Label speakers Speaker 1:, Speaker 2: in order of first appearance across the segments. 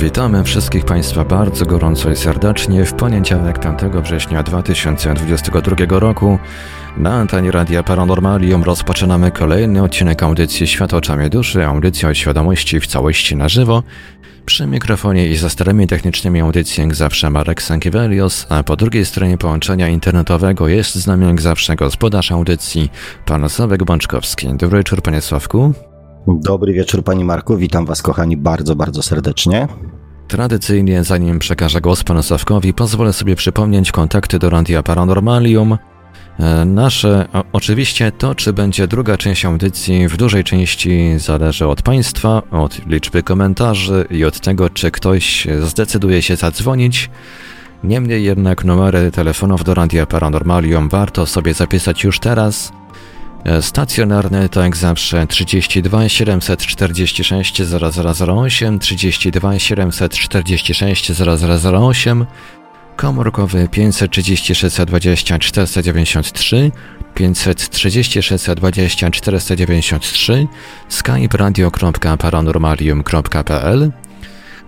Speaker 1: Witamy wszystkich Państwa bardzo gorąco i serdecznie w poniedziałek 5 września 2022 roku. Na antenie Radia Paranormalium rozpoczynamy kolejny odcinek audycji Świat oczami duszy, audycji o świadomości w całości na żywo. Przy mikrofonie i za starami technicznymi audycji jak zawsze Marek Sankiewelios, a po drugiej stronie połączenia internetowego jest z nami jak zawsze gospodarz audycji, pan Sławek Bączkowski. Dobry wieczór, panie Sławku.
Speaker 2: Dobry wieczór, panie Marku. Witam was, kochani, bardzo, bardzo serdecznie.
Speaker 1: Tradycyjnie, zanim przekażę głos panu Sławkowi, pozwolę sobie przypomnieć kontakty do Radia Paranormalium. E, nasze, o, oczywiście to, czy będzie druga część audycji, w dużej części zależy od Państwa, od liczby komentarzy i od tego, czy ktoś zdecyduje się zadzwonić. Niemniej jednak numery telefonów do Radia Paranormalium warto sobie zapisać już teraz. E, Stacjonarny to jak zawsze 32 746 0008, 32 746 0008, komórkowy 536 20 493, 536 20 493, skype radio.paranormalium.pl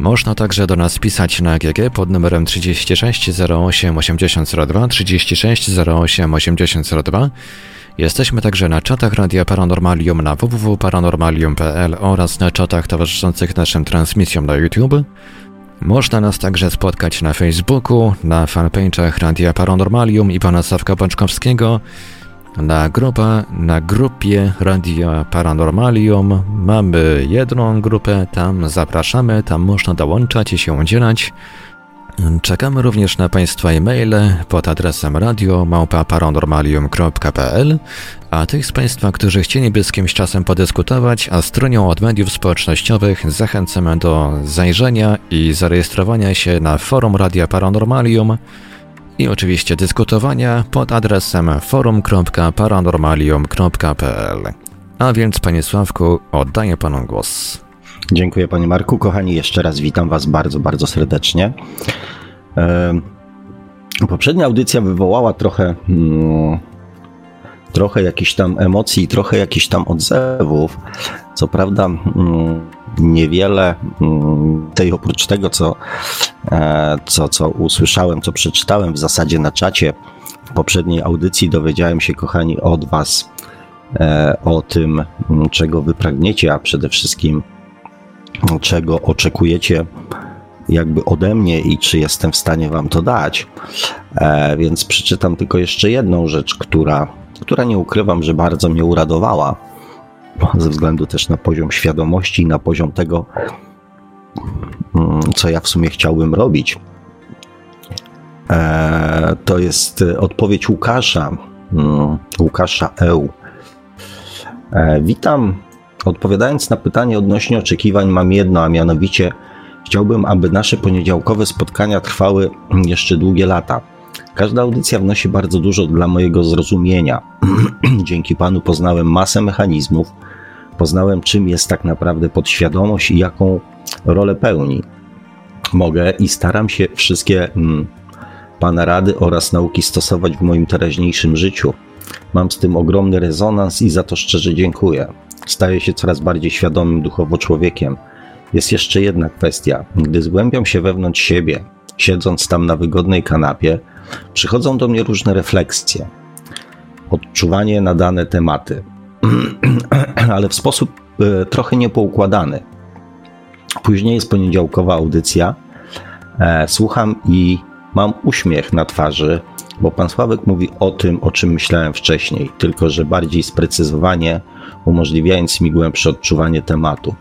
Speaker 1: można także do nas pisać na GG pod numerem 36 08 8002, 36 08 8002. Jesteśmy także na czatach Radia Paranormalium na www.paranormalium.pl oraz na czatach towarzyszących naszym transmisjom na YouTube. Można nas także spotkać na Facebooku, na fanpage'ach Radia Paranormalium i pana Sawka Bączkowskiego, na, grupa, na grupie Radia Paranormalium. Mamy jedną grupę, tam zapraszamy, tam można dołączać i się udzielać. Czekamy również na Państwa e-maile pod adresem radio.paranormalium.pl a tych z Państwa, którzy chcieliby z kimś czasem podyskutować, a stronią od mediów społecznościowych zachęcamy do zajrzenia i zarejestrowania się na forum Radia Paranormalium i oczywiście dyskutowania pod adresem forum.paranormalium.pl. A więc, Panie Sławku, oddaję Panu głos.
Speaker 2: Dziękuję Panie Marku. Kochani, jeszcze raz witam Was bardzo, bardzo serdecznie. Poprzednia audycja wywołała trochę, hmm, trochę jakichś tam emocji, trochę jakichś tam odzewów. Co prawda, hmm, niewiele hmm, tej oprócz tego, co, e, co, co usłyszałem, co przeczytałem w zasadzie na czacie w poprzedniej audycji, dowiedziałem się, kochani, od Was e, o tym, czego Wy pragniecie, a przede wszystkim czego oczekujecie jakby ode mnie i czy jestem w stanie wam to dać. E, więc przeczytam tylko jeszcze jedną rzecz, która, która nie ukrywam, że bardzo mnie uradowała, ze względu też na poziom świadomości i na poziom tego, mm, co ja w sumie chciałbym robić. E, to jest odpowiedź Łukasza, mm, Łukasza Eł. E, witam Odpowiadając na pytanie odnośnie oczekiwań, mam jedno, a mianowicie chciałbym, aby nasze poniedziałkowe spotkania trwały jeszcze długie lata. Każda audycja wnosi bardzo dużo dla mojego zrozumienia. Dzięki Panu poznałem masę mechanizmów, poznałem czym jest tak naprawdę podświadomość i jaką rolę pełni. Mogę i staram się wszystkie mm, Pana rady oraz nauki stosować w moim teraźniejszym życiu. Mam z tym ogromny rezonans i za to szczerze dziękuję staje się coraz bardziej świadomym duchowo człowiekiem. Jest jeszcze jedna kwestia. Gdy zgłębiam się wewnątrz siebie, siedząc tam na wygodnej kanapie, przychodzą do mnie różne refleksje, odczuwanie na dane tematy, ale w sposób e, trochę niepoukładany. Później jest poniedziałkowa audycja. E, słucham i mam uśmiech na twarzy, bo pan Sławek mówi o tym, o czym myślałem wcześniej, tylko że bardziej sprecyzowanie, umożliwiając mi głębsze odczuwanie tematu.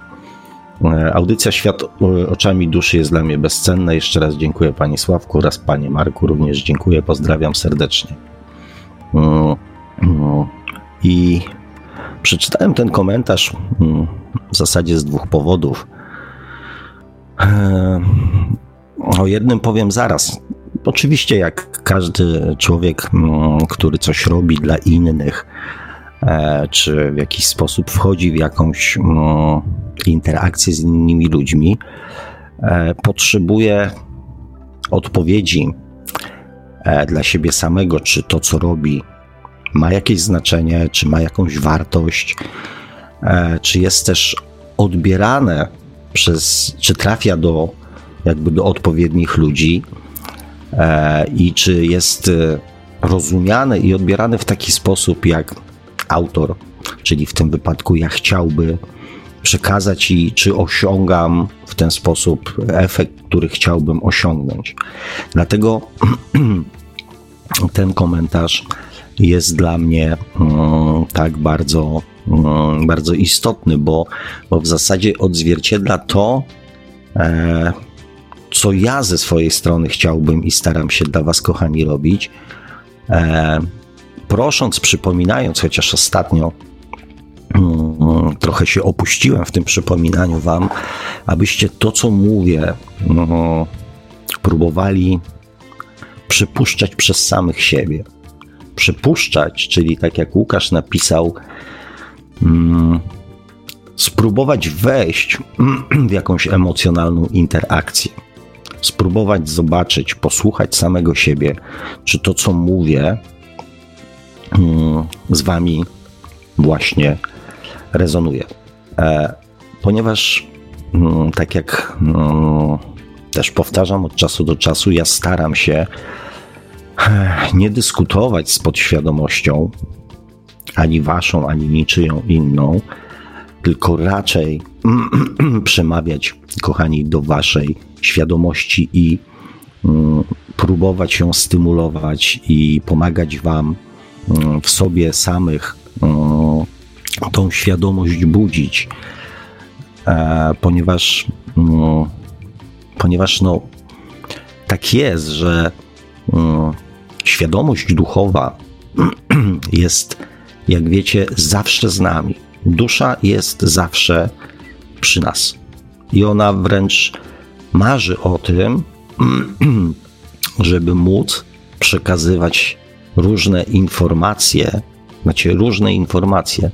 Speaker 2: E, audycja Świat oczami duszy jest dla mnie bezcenna. Jeszcze raz dziękuję Panie Sławku oraz Panie Marku. Również dziękuję, pozdrawiam serdecznie. Mm. I przeczytałem ten komentarz w zasadzie z dwóch powodów. E, o jednym powiem zaraz. Oczywiście, jak każdy człowiek, który coś robi dla innych, E, czy w jakiś sposób wchodzi w jakąś mm, interakcję z innymi ludźmi, e, potrzebuje odpowiedzi e, dla siebie samego, czy to, co robi, ma jakieś znaczenie, czy ma jakąś wartość, e, czy jest też odbierane przez, czy trafia do jakby do odpowiednich ludzi e, i czy jest rozumiane i odbierane w taki sposób, jak autor, czyli w tym wypadku ja chciałby przekazać i czy osiągam w ten sposób efekt, który chciałbym osiągnąć. Dlatego ten komentarz jest dla mnie mm, tak bardzo, mm, bardzo istotny, bo, bo w zasadzie odzwierciedla to, e, co ja ze swojej strony chciałbym i staram się dla Was, kochani, robić. Prosząc, przypominając, chociaż ostatnio mm, trochę się opuściłem w tym przypominaniu Wam, abyście to, co mówię, mm, próbowali przypuszczać przez samych siebie. Przypuszczać, czyli tak jak Łukasz napisał, mm, spróbować wejść w jakąś emocjonalną interakcję. Spróbować zobaczyć, posłuchać samego siebie, czy to, co mówię, z Wami właśnie rezonuje. E, ponieważ, mm, tak jak mm, też powtarzam od czasu do czasu, ja staram się e, nie dyskutować z podświadomością, ani waszą, ani niczyją inną, tylko raczej przemawiać, kochani, do waszej świadomości i mm, próbować ją stymulować i pomagać wam w sobie samych tą świadomość budzić, e, ponieważ, ponieważ no, tak jest, że świadomość duchowa jest, jak wiecie, zawsze z nami. Dusza jest zawsze przy nas. I ona wręcz marzy o tym, żeby móc przekazywać różne informacje, znaczy różne informacje,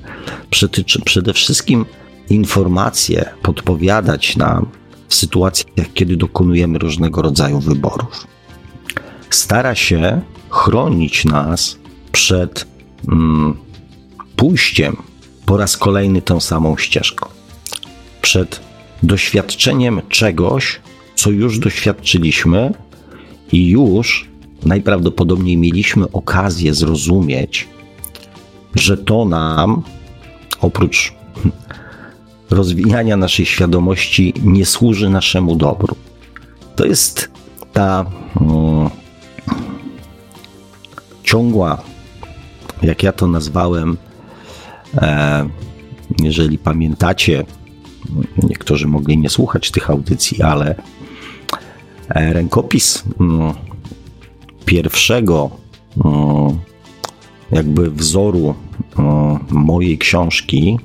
Speaker 2: przede wszystkim informacje podpowiadać nam w sytuacjach, kiedy dokonujemy różnego rodzaju wyborów. Stara się chronić nas przed mm, pójściem po raz kolejny tą samą ścieżką, przed doświadczeniem czegoś, co już doświadczyliśmy i już najprawdopodobniej mieliśmy okazję zrozumieć, że to nam, oprócz rozwijania naszej świadomości, nie służy naszemu dobru. To jest ta um, ciągła, jak ja to nazwałem, e, jeżeli pamiętacie, niektórzy mogli nie słuchać tych audycji, ale e, rękopis um, pierwszego jakby wzoru mojej książki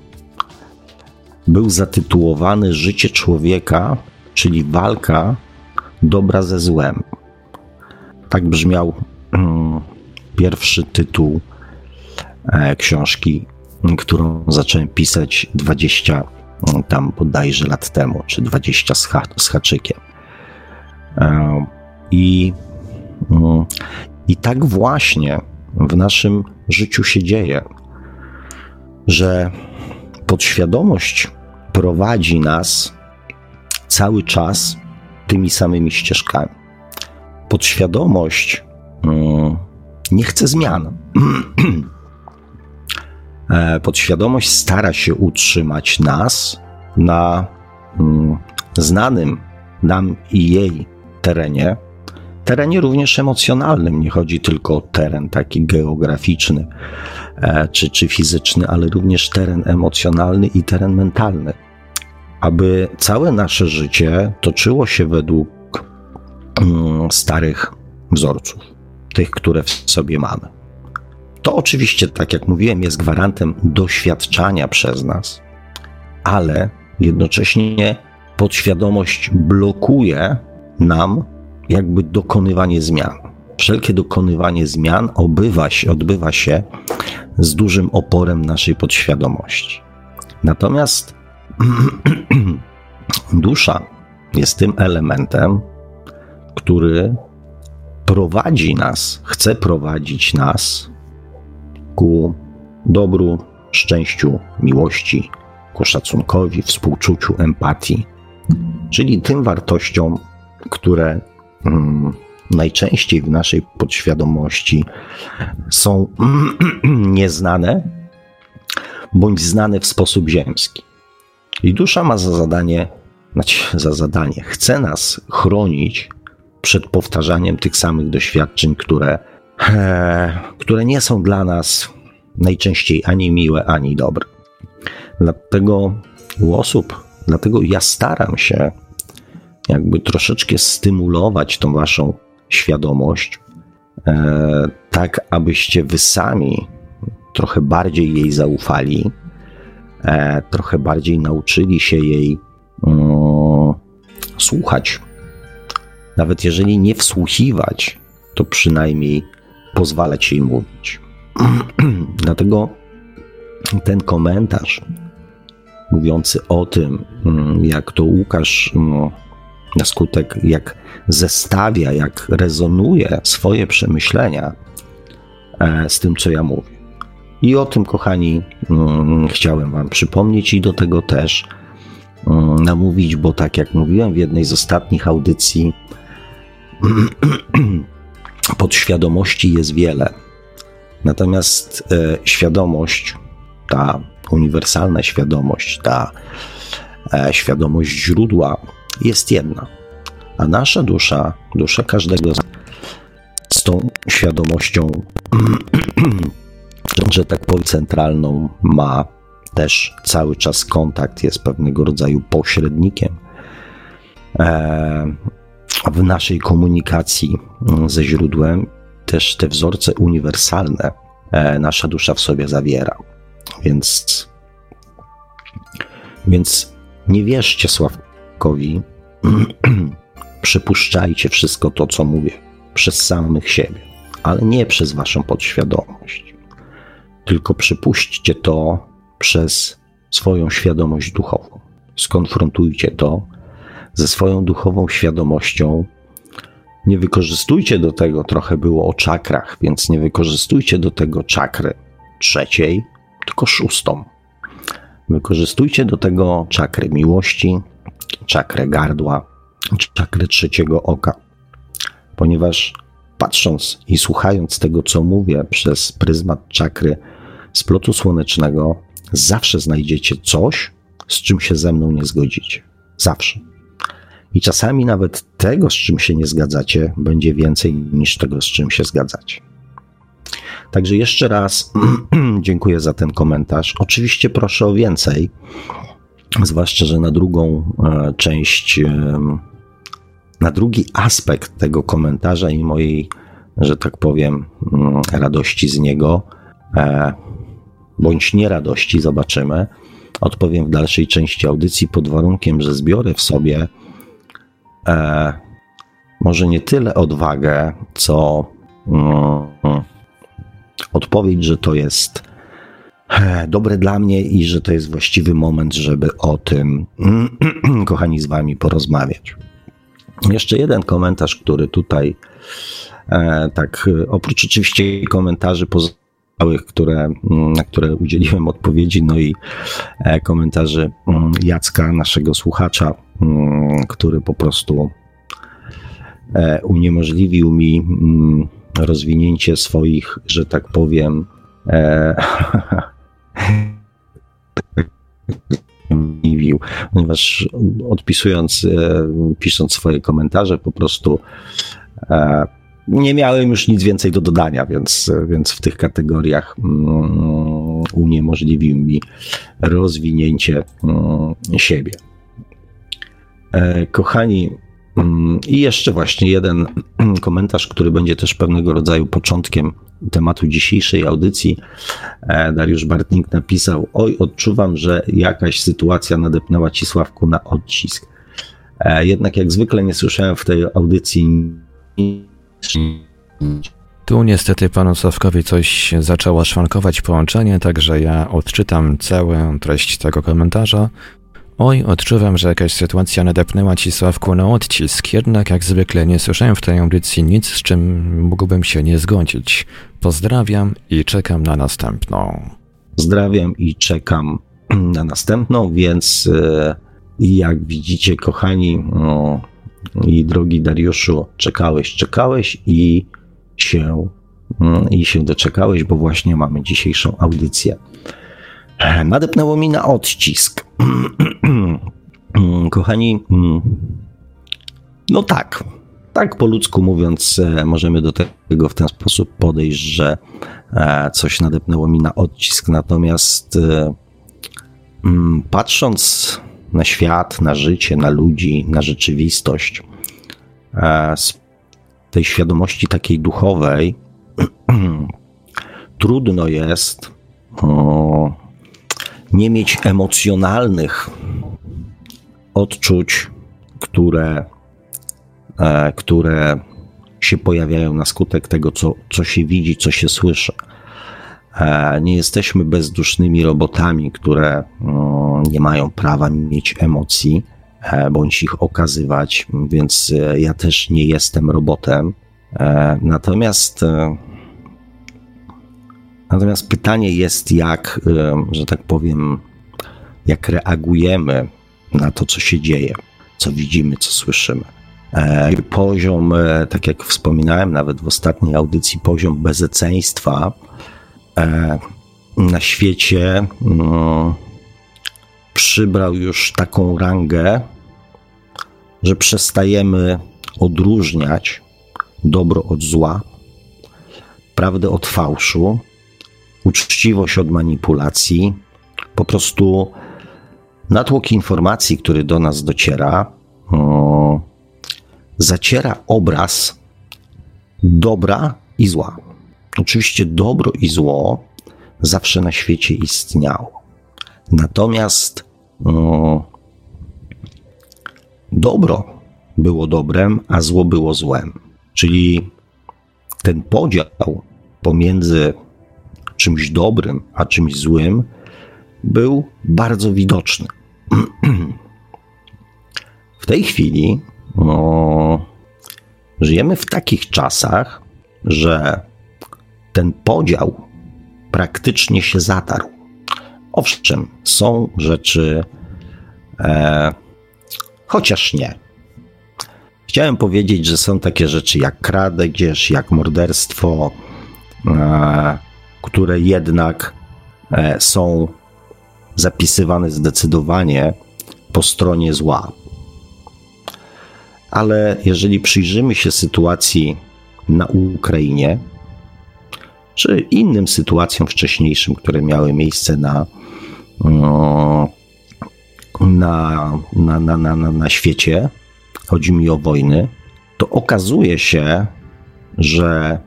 Speaker 2: był zatytułowany Życie człowieka, czyli walka dobra ze złem. Tak brzmiał pierwszy tytuł e, książki, którą zacząłem pisać 20 tam bodajże lat temu, czy 20 z, z haczykiem. E, I i tak właśnie w naszym życiu się dzieje, że podświadomość prowadzi nas cały czas tymi samymi ścieżkami. Podświadomość mm, nie chce zmian. E, podświadomość stara się utrzymać nas na mm, znanym nam i jej terenie, terenie również emocjonalnym. Nie chodzi tylko o teren taki geograficzny e, czy, czy fizyczny, ale również teren emocjonalny i teren mentalny. Aby całe nasze życie toczyło się według mm, starych wzorców, tych, które w sobie mamy. To oczywiście, tak jak mówiłem, jest gwarantem doświadczania przez nas, ale jednocześnie podświadomość blokuje nam jakby dokonywanie zmian. Wszelkie dokonywanie zmian obywa się, odbywa się z dużym oporem naszej podświadomości. Natomiast dusza jest tym elementem, który prowadzi nas, chce prowadzić nas ku dobru, szczęściu, miłości, ku szacunkowi, współczuciu, empatii, czyli tym wartościom, które najczęściej w naszej podświadomości są nieznane bądź znane w sposób ziemski. I dusza ma za zadanie, znaczy za zadanie, chce nas chronić przed powtarzaniem tych samych doświadczeń, które, e, które nie są dla nas najczęściej ani miłe, ani dobre. Dlatego u osób, dlatego ja staram się jakby troszeczkę stymulować tą waszą świadomość, e, tak abyście wy sami trochę bardziej jej zaufali, e, trochę bardziej nauczyli się jej mm, słuchać. Nawet jeżeli nie wsłuchiwać, to przynajmniej pozwalać jej mówić. Dlatego ten komentarz mówiący o tym, mm, jak to Łukasz mm, na skutek, jak zestawia, jak rezonuje swoje przemyślenia e, z tym, co ja mówię. I o tym, kochani, mm, chciałem Wam przypomnieć i do tego też namówić, bo tak jak mówiłem w jednej z ostatnich audycji, podświadomości jest wiele. Natomiast e, świadomość, ta uniwersalna świadomość, ta e, świadomość źródła jest jedna. A nasza dusza, dusza każdego z tą świadomością, że tak powiem, centralną ma też cały czas kontakt, jest pewnego rodzaju pośrednikiem. E, w naszej komunikacji mm, ze źródłem też te wzorce uniwersalne e, nasza dusza w sobie zawiera. Więc, więc nie wierzcie Sławkowi, przypuszczajcie wszystko to, co mówię, przez samych siebie, ale nie przez waszą podświadomość. Tylko przypuśćcie to przez swoją świadomość duchową. Skonfrontujcie to ze swoją duchową świadomością. Nie wykorzystujcie do tego, trochę było o czakrach, więc nie wykorzystujcie do tego czakry trzeciej, tylko szóstą. Wykorzystujcie do tego czakry miłości, czakrę gardła, czakry trzeciego oka, ponieważ patrząc i słuchając tego, co mówię przez pryzmat czakry splotu słonecznego, zawsze znajdziecie coś, z czym się ze mną nie zgodzicie. Zawsze. I czasami nawet tego, z czym się nie zgadzacie, będzie więcej niż tego, z czym się zgadzacie. Także jeszcze raz dziękuję za ten komentarz. Oczywiście proszę o więcej, zwłaszcza, że na drugą e, część, na drugi aspekt tego komentarza i mojej, że tak powiem, mm, radości z niego, e, bądź nieradości, zobaczymy. Odpowiem w dalszej części audycji pod warunkiem, że zbiorę w sobie e, może nie tyle odwagę, co mm, odpowiedź, że to jest e, dobre dla mnie i że to jest właściwy moment, żeby o tym, kochani, z Wami porozmawiać. Jeszcze jeden komentarz, który tutaj, e, tak, oprócz oczywiście komentarzy pozostałych, które, mm, na które udzieliłem odpowiedzi, no i e, komentarzy mm, Jacka, naszego słuchacza, Mm, który po prostu e, uniemożliwił mi rozwinięcie swoich, że tak powiem, ponieważ odpisując, e, pisząc swoje komentarze, po prostu nie miałem już nic więcej do dodania, więc, więc w tych kategoriach mm, uniemożliwił mi rozwinięcie siebie. E, kochani, mm, i jeszcze właśnie jeden komentarz, który będzie też pewnego rodzaju początkiem tematu dzisiejszej audycji. E, Dariusz Bartnik napisał: Oj, odczuwam, że jakaś sytuacja nadepnęła ci Sławku na odcisk. E, jednak jak zwykle nie słyszałem w tej audycji.
Speaker 1: Tu niestety panu Sławkowi coś zaczęło szwankować połączenie, także ja odczytam całą treść tego komentarza Oj, odczuwam, że jakaś sytuacja nadepnęła ci Sławku na odcisk, jednak jak zwykle nie słyszałem w tej audycji nic, z czym mógłbym się nie zgodzić. Pozdrawiam i czekam na następną.
Speaker 2: Pozdrawiam i czekam na następną, więc e, jak widzicie, kochani no, i drogi Dariuszu, czekałeś, czekałeś i się, mm, i się doczekałeś, bo właśnie mamy dzisiejszą audycję. E, nadepnęło mi na odcisk. Kochani, no tak, tak po ludzku mówiąc, e, możemy do tego w ten sposób podejść, że e, coś nadepnęło mi na odcisk. Natomiast mm, patrząc na świat, na życie, na ludzi, na rzeczywistość, z tej świadomości takiej duchowej, trudno jest nie mieć emocjonalnych odczuć, które, e, które się pojawiają na skutek tego, co, co się widzi, co się słyszy. E, nie jesteśmy bezdusznymi robotami, które nie mają prawa mieć emocji e, bądź ich okazywać, więc ja też nie jestem robotem. Natomiast Natomiast pytanie jest, jak, że tak powiem, jak reagujemy na to, co się dzieje, co widzimy, co słyszymy. E, poziom, e, tak jak wspominałem nawet w ostatniej audycji, poziom bezeceństwa e, na świecie mm, przybrał już taką rangę, że przestajemy odróżniać dobro od zła, prawdę od fałszu, uczciwość od manipulacji. Po prostu natłok informacji, który do nas dociera, zaciera obraz dobra i zła. Oczywiście dobro i zło zawsze na świecie istniało. Natomiast dobro było dobrem, a zło było złem. Czyli ten podział pomiędzy czymś dobrym, a czymś złym, był bardzo widoczny. W tej chwili no, żyjemy w takich czasach, że ten podział praktycznie się zatarł. Owszem, są rzeczy, e, chociaż nie. Chciałem powiedzieć, że są takie rzeczy jak kradzież, jak morderstwo, e, które jednak e, są zapisywane zdecydowanie po stronie zła. Ale jeżeli przyjrzymy się sytuacji na Ukrainie, czy innym sytuacjom wcześniejszym, które miały miejsce na, na, na, na, na, na świecie, chodzi mi o wojny, to okazuje się, że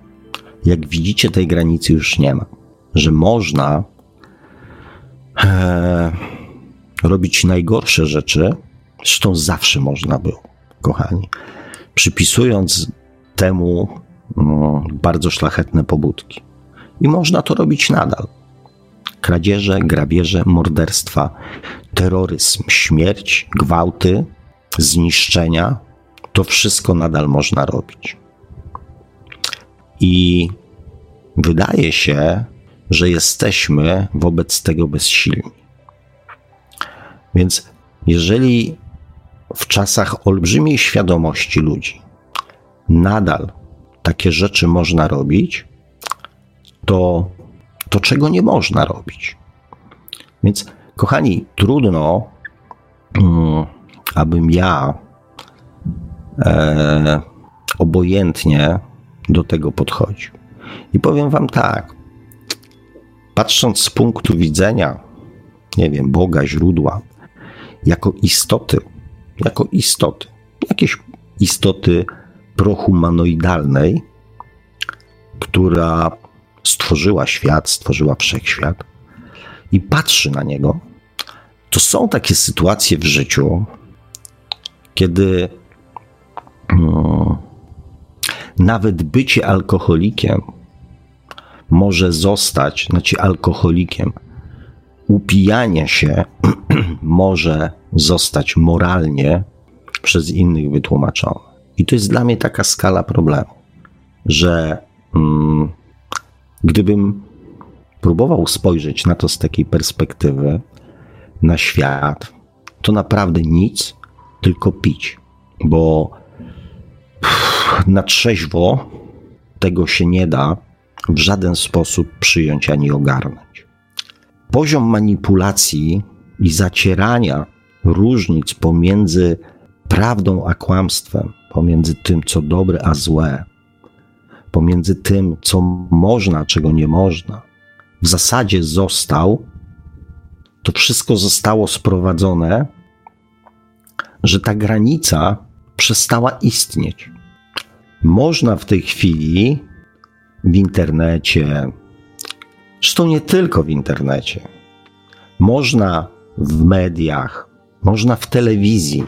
Speaker 2: jak widzicie, tej granicy już nie ma. Że można e, robić najgorsze rzeczy, zresztą zawsze można było, kochani, przypisując temu no, bardzo szlachetne pobudki. I można to robić nadal. Kradzieże, grabieże, morderstwa, terroryzm, śmierć, gwałty, zniszczenia to wszystko nadal można robić. I wydaje się, że jesteśmy wobec tego bezsilni. Więc jeżeli w czasach olbrzymiej świadomości ludzi nadal takie rzeczy można robić, to, to czego nie można robić? Więc, kochani, trudno, um, abym ja e, obojętnie do tego podchodził. I powiem Wam tak, patrząc z punktu widzenia, nie wiem, Boga, źródła, jako istoty, jako istoty, jakieś istoty prohumanoidalnej, która stworzyła świat, stworzyła wszechświat i patrzy na niego, to są takie sytuacje w życiu, kiedy. Hmm, nawet bycie alkoholikiem może zostać, znaczy alkoholikiem, upijanie się może zostać moralnie przez innych wytłumaczone. I to jest dla mnie taka skala problemu, że mm, gdybym próbował spojrzeć na to z takiej perspektywy, na świat, to naprawdę nic, tylko pić, bo na trzeźwo tego się nie da w żaden sposób przyjąć ani ogarnąć. Poziom manipulacji i zacierania różnic pomiędzy prawdą a kłamstwem, pomiędzy tym, co dobre a złe, pomiędzy tym, co można, czego nie można, w zasadzie został, to wszystko zostało sprowadzone, że ta granica przestała istnieć. Można w tej chwili w internecie, zresztą nie tylko w internecie, można w mediach, można w telewizji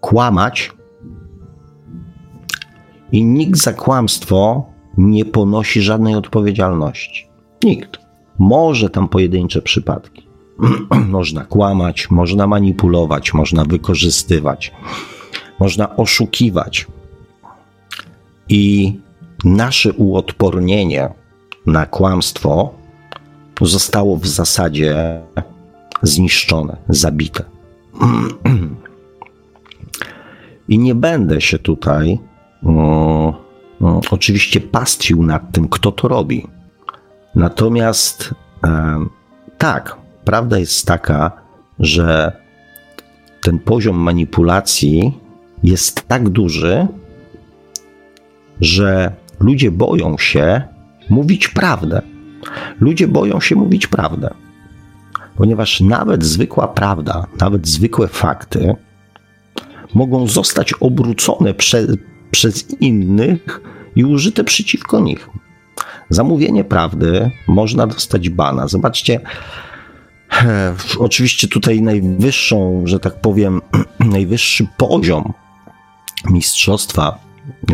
Speaker 2: kłamać i nikt za kłamstwo nie ponosi żadnej odpowiedzialności. Nikt. Może tam pojedyncze przypadki. można kłamać, można manipulować, można wykorzystywać, można oszukiwać. I nasze uodpornienie na kłamstwo zostało w zasadzie zniszczone, zabite. I nie będę się tutaj o, o, oczywiście pastwił nad tym, kto to robi. Natomiast e, tak, prawda jest taka, że ten poziom manipulacji jest tak duży, że ludzie boją się mówić prawdę. Ludzie boją się mówić prawdę, ponieważ nawet zwykła prawda, nawet zwykłe fakty mogą zostać obrócone prze, przez innych i użyte przeciwko nich. Zamówienie prawdy można dostać bana. Zobaczcie, oczywiście tutaj najwyższą, że tak powiem, najwyższy poziom mistrzostwa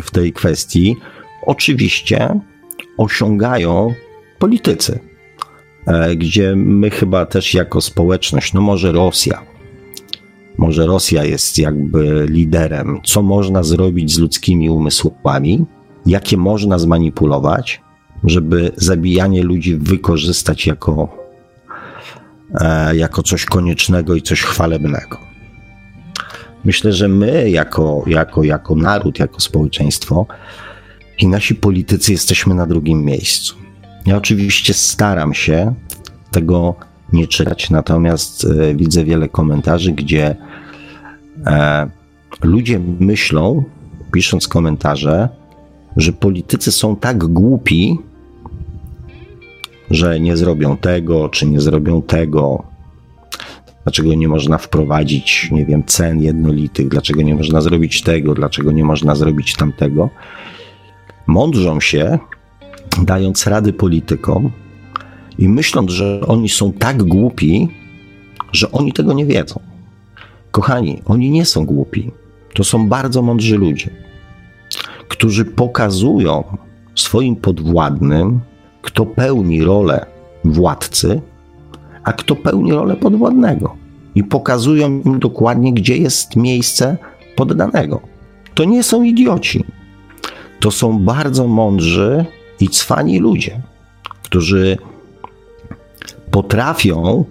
Speaker 2: w tej kwestii oczywiście osiągają politycy, e, gdzie my chyba też jako społeczność, no może Rosja, może Rosja jest jakby liderem, co można zrobić z ludzkimi umysłami, jakie można zmanipulować, żeby zabijanie ludzi wykorzystać jako, e, jako coś koniecznego i coś chwalebnego. Myślę, że my, jako, jako, jako naród, jako społeczeństwo i nasi politycy jesteśmy na drugim miejscu. Ja oczywiście staram się tego nie czytać, natomiast e, widzę wiele komentarzy, gdzie e, ludzie myślą, pisząc komentarze, że politycy są tak głupi, że nie zrobią tego, czy nie zrobią tego. Dlaczego nie można wprowadzić, nie wiem, cen jednolitych, dlaczego nie można zrobić tego, dlaczego nie można zrobić tamtego. Mądrzą się, dając rady politykom i myśląc, że oni są tak głupi, że oni tego nie wiedzą. Kochani, oni nie są głupi. To są bardzo mądrzy ludzie, którzy pokazują swoim podwładnym, kto pełni rolę władcy, a kto pełni rolę podwładnego. I pokazują im dokładnie, gdzie jest miejsce poddanego. To nie są idioci. To są bardzo mądrzy i cwani ludzie, którzy potrafią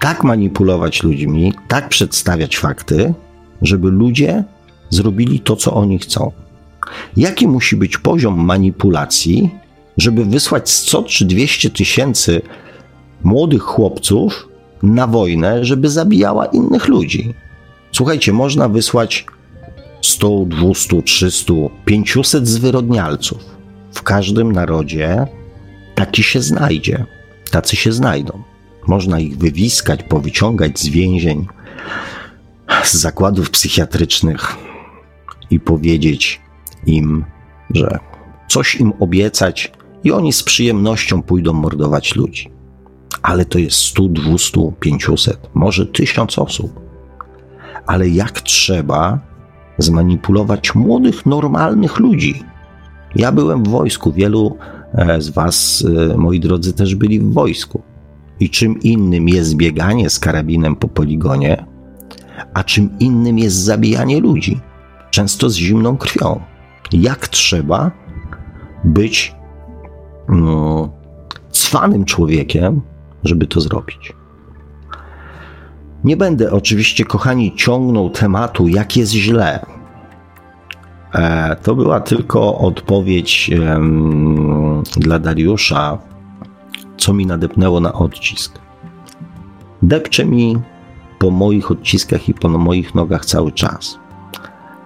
Speaker 2: tak manipulować ludźmi, tak przedstawiać fakty, żeby ludzie zrobili to, co oni chcą. Jaki musi być poziom manipulacji, żeby wysłać 100 czy 200 tysięcy młodych chłopców na wojnę, żeby zabijała innych ludzi? Słuchajcie, można wysłać 100, 200, 300, 500 zwyrodnialców. W każdym narodzie taki się znajdzie. Tacy się znajdą. Można ich wywiskać, powyciągać z więzień, z zakładów psychiatrycznych i powiedzieć im, że coś im obiecać i oni z przyjemnością pójdą mordować ludzi. Ale to jest 100, 200, 500, może 1000 osób. Ale jak trzeba zmanipulować młodych, normalnych ludzi? Ja byłem w wojsku, wielu e, z Was, e, moi drodzy, też byli w wojsku. I czym innym jest bieganie z karabinem po poligonie, a czym innym jest zabijanie ludzi, często z zimną krwią. Jak trzeba być no, cwanym człowiekiem, żeby to zrobić. Nie będę oczywiście, kochani, ciągnął tematu, jak jest źle. E, to była tylko odpowiedź dla Dariusza, co mi nadepnęło na odcisk. Depcze mi po moich odciskach i po moich nogach cały czas.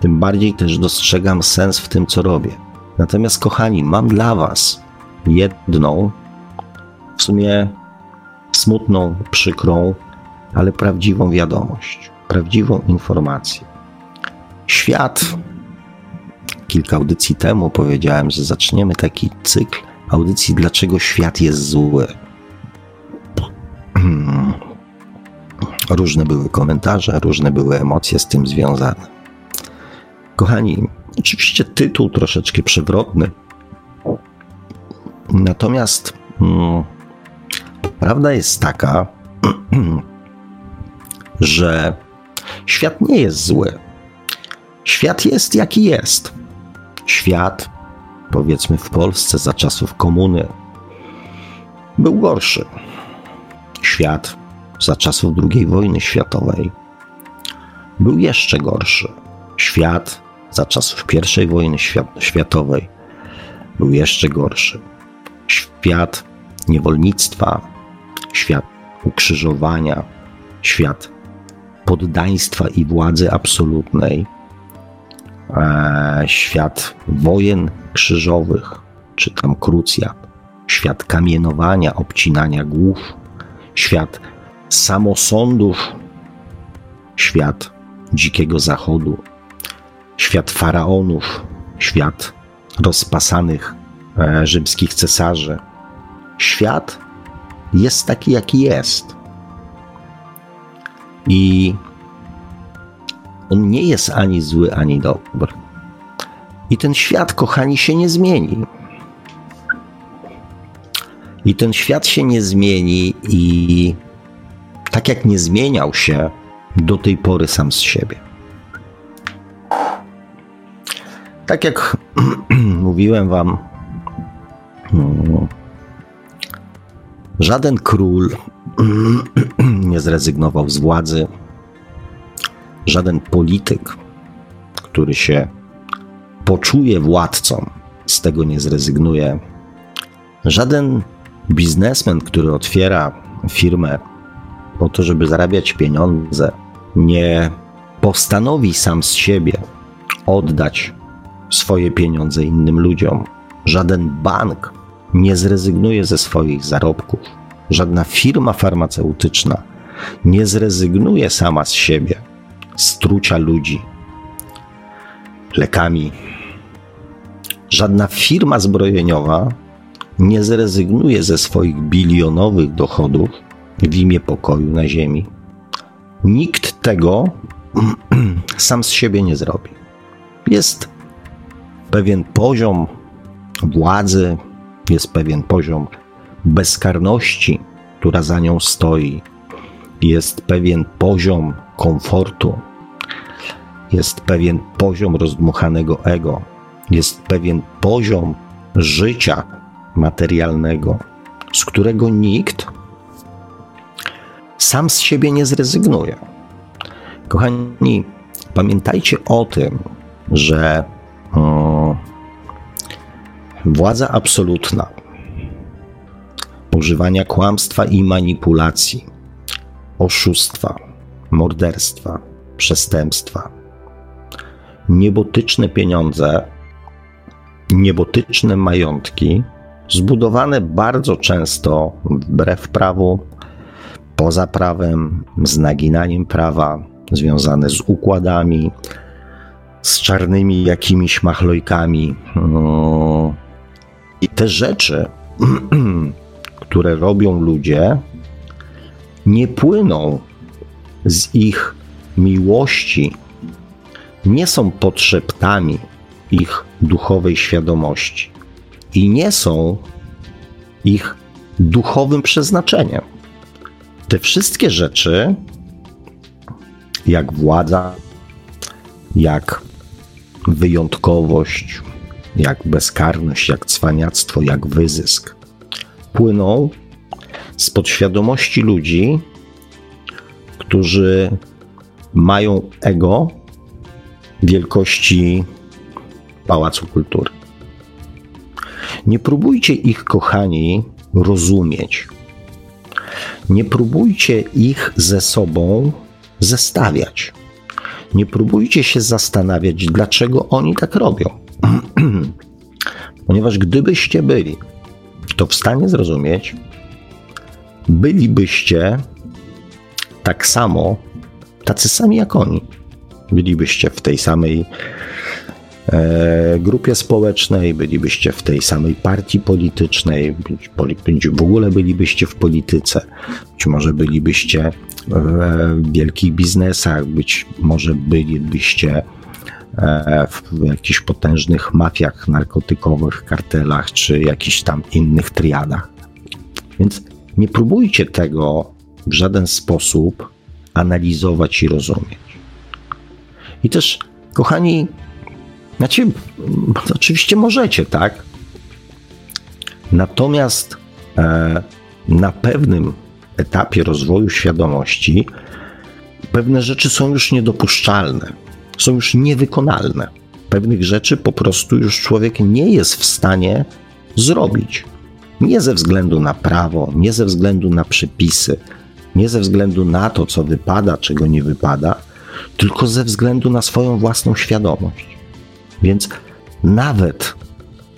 Speaker 2: Tym bardziej też dostrzegam sens w tym, co robię. Natomiast, kochani, mam dla Was jedną, w sumie smutną, przykrą, ale prawdziwą wiadomość, prawdziwą informację. Świat, kilka audycji temu powiedziałem, że zaczniemy taki cykl audycji, dlaczego świat jest zły. Różne były komentarze, różne były emocje z tym związane. Kochani, oczywiście tytuł troszeczkę przewrotny, natomiast hmm, prawda jest taka, że świat nie jest zły. Świat jest jaki jest. Świat, powiedzmy w Polsce za czasów komuny, był gorszy. Świat za czasów II wojny światowej był jeszcze gorszy. Świat za czasów I wojny światowej był jeszcze gorszy. Świat niewolnictwa, świat ukrzyżowania, świat poddaństwa i władzy absolutnej, e, świat wojen krzyżowych, czy tam krucjat, świat kamienowania, obcinania głów, świat samosądów, świat dzikiego zachodu, świat faraonów, świat rozpasanych e, rzymskich cesarzy. Świat jest taki, jaki jest. I on nie jest ani zły, ani dobry. I ten świat, kochani, się nie zmieni. I ten świat się nie zmieni, i tak jak nie zmieniał się do tej pory sam z siebie. Tak jak mówiłem Wam, no, żaden król nie zrezygnował z władzy, żaden polityk, który się poczuje władcą, z tego nie zrezygnuje. Żaden biznesmen, który otwiera firmę po to, żeby zarabiać pieniądze, nie postanowi sam z siebie oddać swoje pieniądze innym ludziom. Żaden bank nie zrezygnuje ze swoich zarobków. Żadna firma farmaceutyczna nie zrezygnuje sama z siebie z trucia ludzi lekami. Żadna firma zbrojeniowa nie zrezygnuje ze swoich bilionowych dochodów w imię pokoju na Ziemi. Nikt tego sam z siebie nie zrobi. Jest pewien poziom władzy, jest pewien poziom bezkarności, która za nią stoi, jest pewien poziom komfortu, jest pewien poziom rozdmuchanego ego, jest pewien poziom życia materialnego, z którego nikt sam z siebie nie zrezygnuje. Kochani, pamiętajcie o tym, że o, władza absolutna, używania kłamstwa i manipulacji, oszustwa, morderstwa, przestępstwa, niebotyczne pieniądze, niebotyczne majątki, zbudowane bardzo często wbrew prawu, poza prawem, z naginaniem prawa, związane z układami, z czarnymi jakimiś machlojkami. No. I te rzeczy, które robią ludzie, nie płyną z ich miłości, nie są podszeptami ich duchowej świadomości i nie są ich duchowym przeznaczeniem. Te wszystkie rzeczy jak władza, jak wyjątkowość, jak bezkarność, jak cwaniactwo, jak wyzysk płyną z podświadomości ludzi, którzy mają ego wielkości Pałacu Kultury. Nie próbujcie ich, kochani, rozumieć. Nie próbujcie ich ze sobą zestawiać. Nie próbujcie się zastanawiać, dlaczego oni tak robią. Ponieważ gdybyście byli to w stanie zrozumieć, bylibyście tak samo, tacy sami jak oni. Bylibyście w tej samej e, grupie społecznej, bylibyście w tej samej partii politycznej, być, w ogóle bylibyście w polityce, być może bylibyście w wielkich biznesach, być może bylibyście e, w jakichś potężnych mafiach narkotykowych, kartelach czy jakichś tam innych triadach. Więc nie próbujcie tego w żaden sposób analizować i rozumieć. I też, kochani, znaczy, oczywiście możecie, tak? Natomiast e, na pewnym etapie rozwoju świadomości pewne rzeczy są już niedopuszczalne, są już niewykonalne. Pewnych rzeczy po prostu już człowiek nie jest w stanie zrobić. Nie ze względu na prawo, nie ze względu na przepisy, nie ze względu na to, co wypada, czego nie wypada, tylko ze względu na swoją własną świadomość. Więc nawet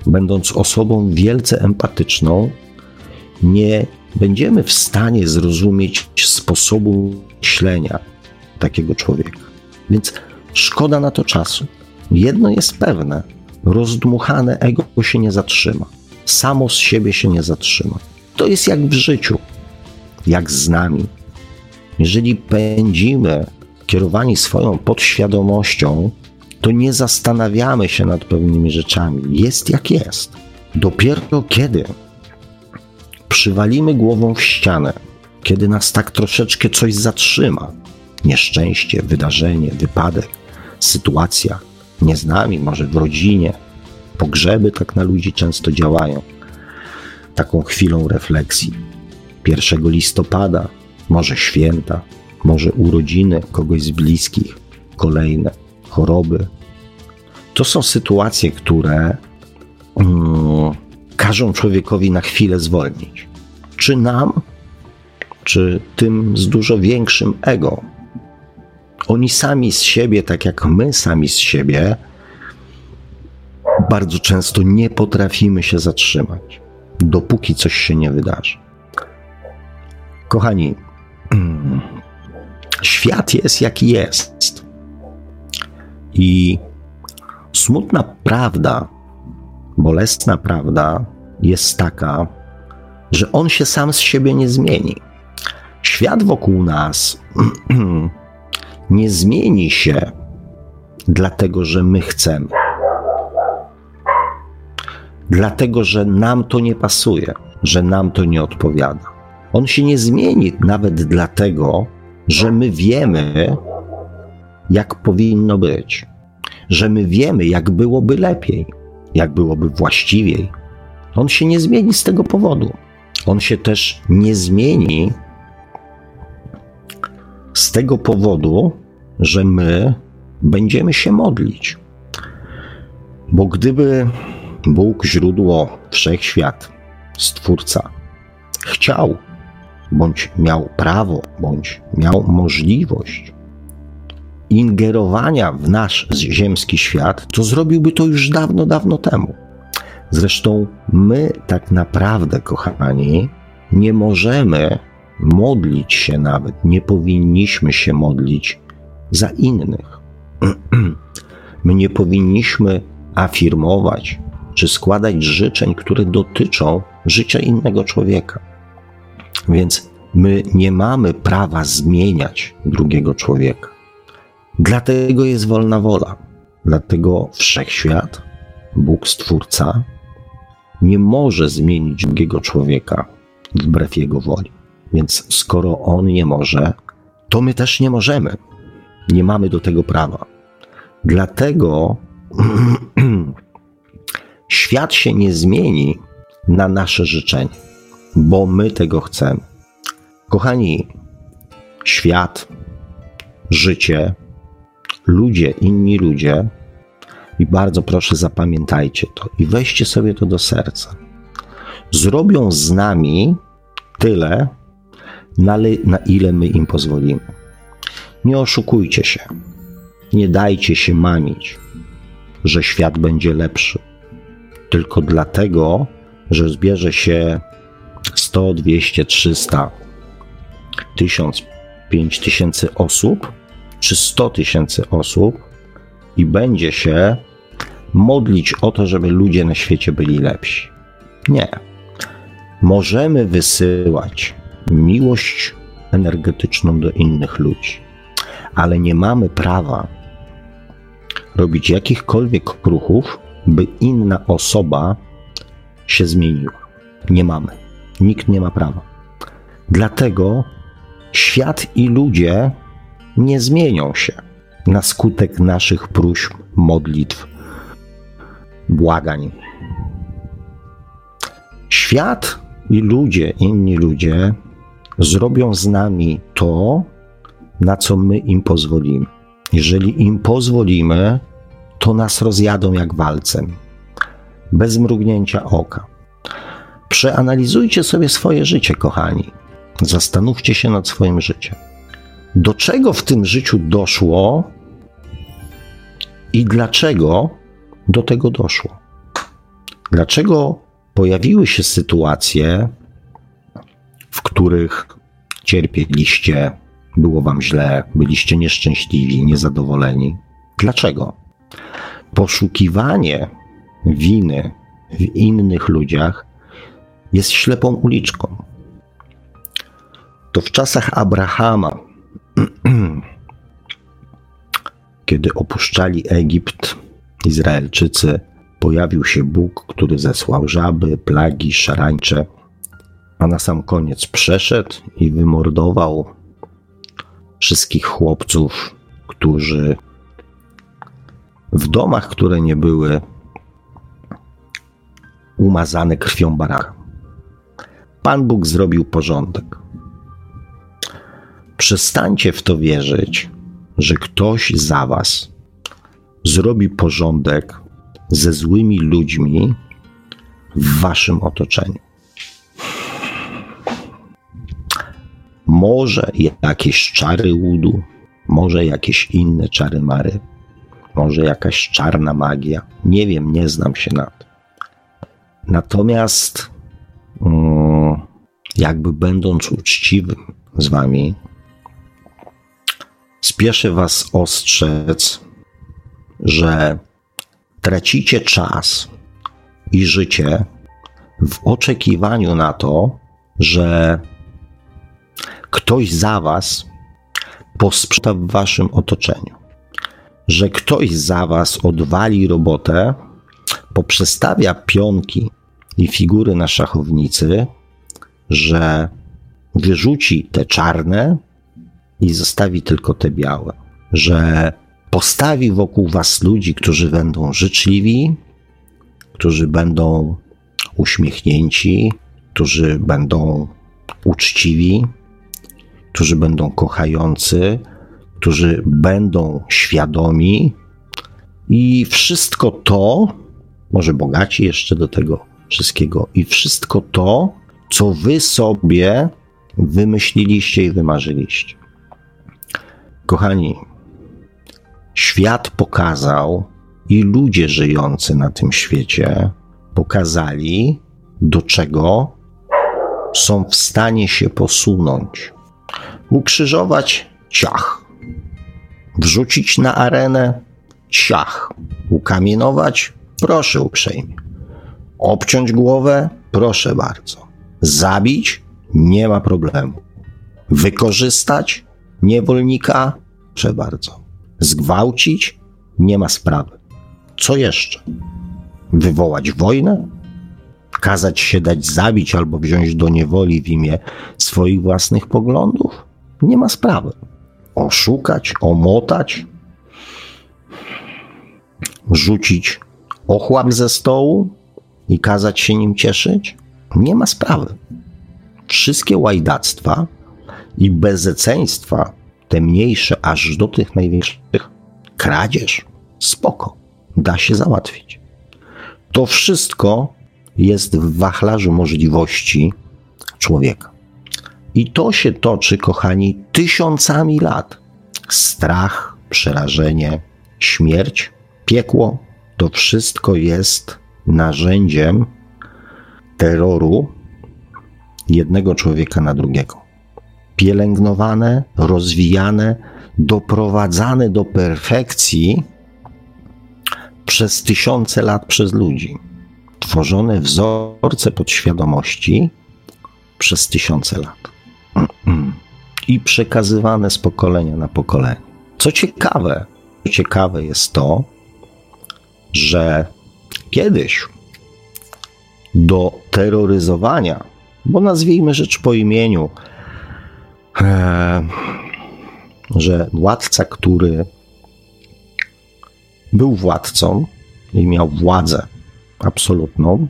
Speaker 2: będąc osobą wielce empatyczną, nie będziemy w stanie zrozumieć sposobu myślenia takiego człowieka. Więc szkoda na to czasu. Jedno jest pewne: rozdmuchane ego się nie zatrzyma. Samo z siebie się nie zatrzyma. To jest jak w życiu, jak z nami. Jeżeli pędzimy kierowani swoją podświadomością, to nie zastanawiamy się nad pewnymi rzeczami. Jest jak jest. Dopiero kiedy przywalimy głową w ścianę, kiedy nas tak troszeczkę coś zatrzyma nieszczęście, wydarzenie, wypadek, sytuacja, nie z nami, może w rodzinie, pogrzeby tak na ludzi często działają. Taką chwilą refleksji. 1 listopada, może święta, może urodziny kogoś z bliskich, kolejne choroby. To są sytuacje, które mm, każą człowiekowi na chwilę zwolnić. Czy nam, czy tym z dużo większym ego. Oni sami z siebie, tak jak my sami z siebie, bardzo często nie potrafimy się zatrzymać, dopóki coś się nie wydarzy. Kochani, świat jest jaki jest. I smutna prawda bolesna prawda jest taka, że on się sam z siebie nie zmieni. Świat wokół nas nie zmieni się dlatego, że my chcemy. Dlatego, że nam to nie pasuje, że nam to nie odpowiada. On się nie zmieni nawet dlatego, że my wiemy, jak powinno być, że my wiemy, jak byłoby lepiej jak byłoby właściwiej, on się nie zmieni z tego powodu. On się też nie zmieni z tego powodu, że my będziemy się modlić. Bo gdyby Bóg, źródło, wszechświat, stwórca, chciał, bądź miał prawo, bądź miał możliwość ingerowania w nasz ziemski świat, to zrobiłby to już dawno, dawno temu. Zresztą my tak naprawdę, kochani, nie możemy modlić się nawet, nie powinniśmy się modlić za innych. My nie powinniśmy afirmować czy składać życzeń, które dotyczą życia innego człowieka. Więc my nie mamy prawa zmieniać drugiego człowieka. Dlatego jest wolna wola. Dlatego wszechświat, Bóg Stwórca, nie może zmienić drugiego człowieka wbrew jego woli. Więc skoro on nie może, to my też nie możemy. Nie mamy do tego prawa. Dlatego świat się nie zmieni na nasze życzenie, bo my tego chcemy. Kochani, świat, życie, ludzie, inni ludzie, i bardzo proszę zapamiętajcie to i weźcie sobie to do serca. Zrobią z nami tyle, na ile my im pozwolimy. Nie oszukujcie się. Nie dajcie się mamić, że świat będzie lepszy. Tylko dlatego, że zbierze się 100, 200, 300, 1000, 5000 osób, czy 100 tysięcy osób i będzie się modlić o to, żeby ludzie na świecie byli lepsi. Nie. Możemy wysyłać miłość energetyczną do innych ludzi, ale nie mamy prawa robić jakichkolwiek ruchów, by inna osoba się zmieniła. Nie mamy. Nikt nie ma prawa. Dlatego świat i ludzie nie zmienią się na skutek naszych próśb, modlitw, błagań. Świat i ludzie, inni ludzie zrobią z nami to, na co my im pozwolimy. Jeżeli im pozwolimy, to nas rozjadą jak walcem, bez mrugnięcia oka. Przeanalizujcie sobie swoje życie, kochani. Zastanówcie się nad swoim życiem. Do czego w tym życiu doszło i dlaczego do tego doszło? Dlaczego pojawiły się sytuacje, w których cierpieliście, było wam źle, byliście nieszczęśliwi, niezadowoleni? Dlaczego? Poszukiwanie winy w innych ludziach jest ślepą uliczką. To w czasach Abrahama, kiedy opuszczali Egipt, Izraelczycy, pojawił się Bóg, który zesłał żaby, plagi, szarańcze, a na sam koniec przeszedł i wymordował wszystkich chłopców, którzy w domach, które nie były umazane krwią baraka. Pan Bóg zrobił porządek. Przestańcie w to wierzyć, że ktoś za was zrobi porządek ze złymi ludźmi w waszym otoczeniu. Może jakieś czary łudu, może jakieś inne czary mary, może jakaś czarna magia. Nie wiem, nie znam się na tym. Natomiast, mm, jakby będąc uczciwym z wami, spieszę was ostrzec, że tracicie czas i życie w oczekiwaniu na to, że ktoś za was posprząta w waszym otoczeniu, że ktoś za was odwali robotę, poprzestawia pionki i figury na szachownicy, że wyrzuci te czarne i zostawi tylko te białe, że postawi wokół was ludzi, którzy będą życzliwi, którzy będą uśmiechnięci, którzy będą uczciwi, którzy będą kochający, którzy będą świadomi i wszystko to, może bogaci jeszcze do tego wszystkiego, i wszystko to, co wy sobie wymyśliliście i wymarzyliście. Kochani, świat pokazał i ludzie żyjący na tym świecie pokazali, do czego są w stanie się posunąć. Ukrzyżować ciach, wrzucić na arenę ciach, ukamienować proszę uprzejmie, obciąć głowę proszę bardzo, zabić nie ma problemu, wykorzystać niewolnika proszę bardzo zgwałcić, nie ma sprawy. Co jeszcze? Wywołać wojnę? Kazać się dać zabić albo wziąć do niewoli w imię swoich własnych poglądów? Nie ma sprawy. oszukać, omotać, rzucić ochłap ze stołu i kazać się nim cieszyć? Nie ma sprawy. Wszystkie łajdactwa i bezeceństwa, te mniejsze aż do tych największych, kradzież, spoko, da się załatwić. To wszystko jest w wachlarzu możliwości człowieka. I to się toczy, kochani, tysiącami lat. Strach, przerażenie, śmierć, piekło to wszystko jest narzędziem terroru jednego człowieka na drugiego. Pielęgnowane, rozwijane, doprowadzane do perfekcji przez tysiące lat przez ludzi. Tworzone wzorce podświadomości przez tysiące lat. I przekazywane z pokolenia na pokolenie. Co ciekawe, ciekawe jest to, że kiedyś do terroryzowania, bo nazwijmy rzecz po imieniu, e, że władca, który był władcą i miał władzę absolutną,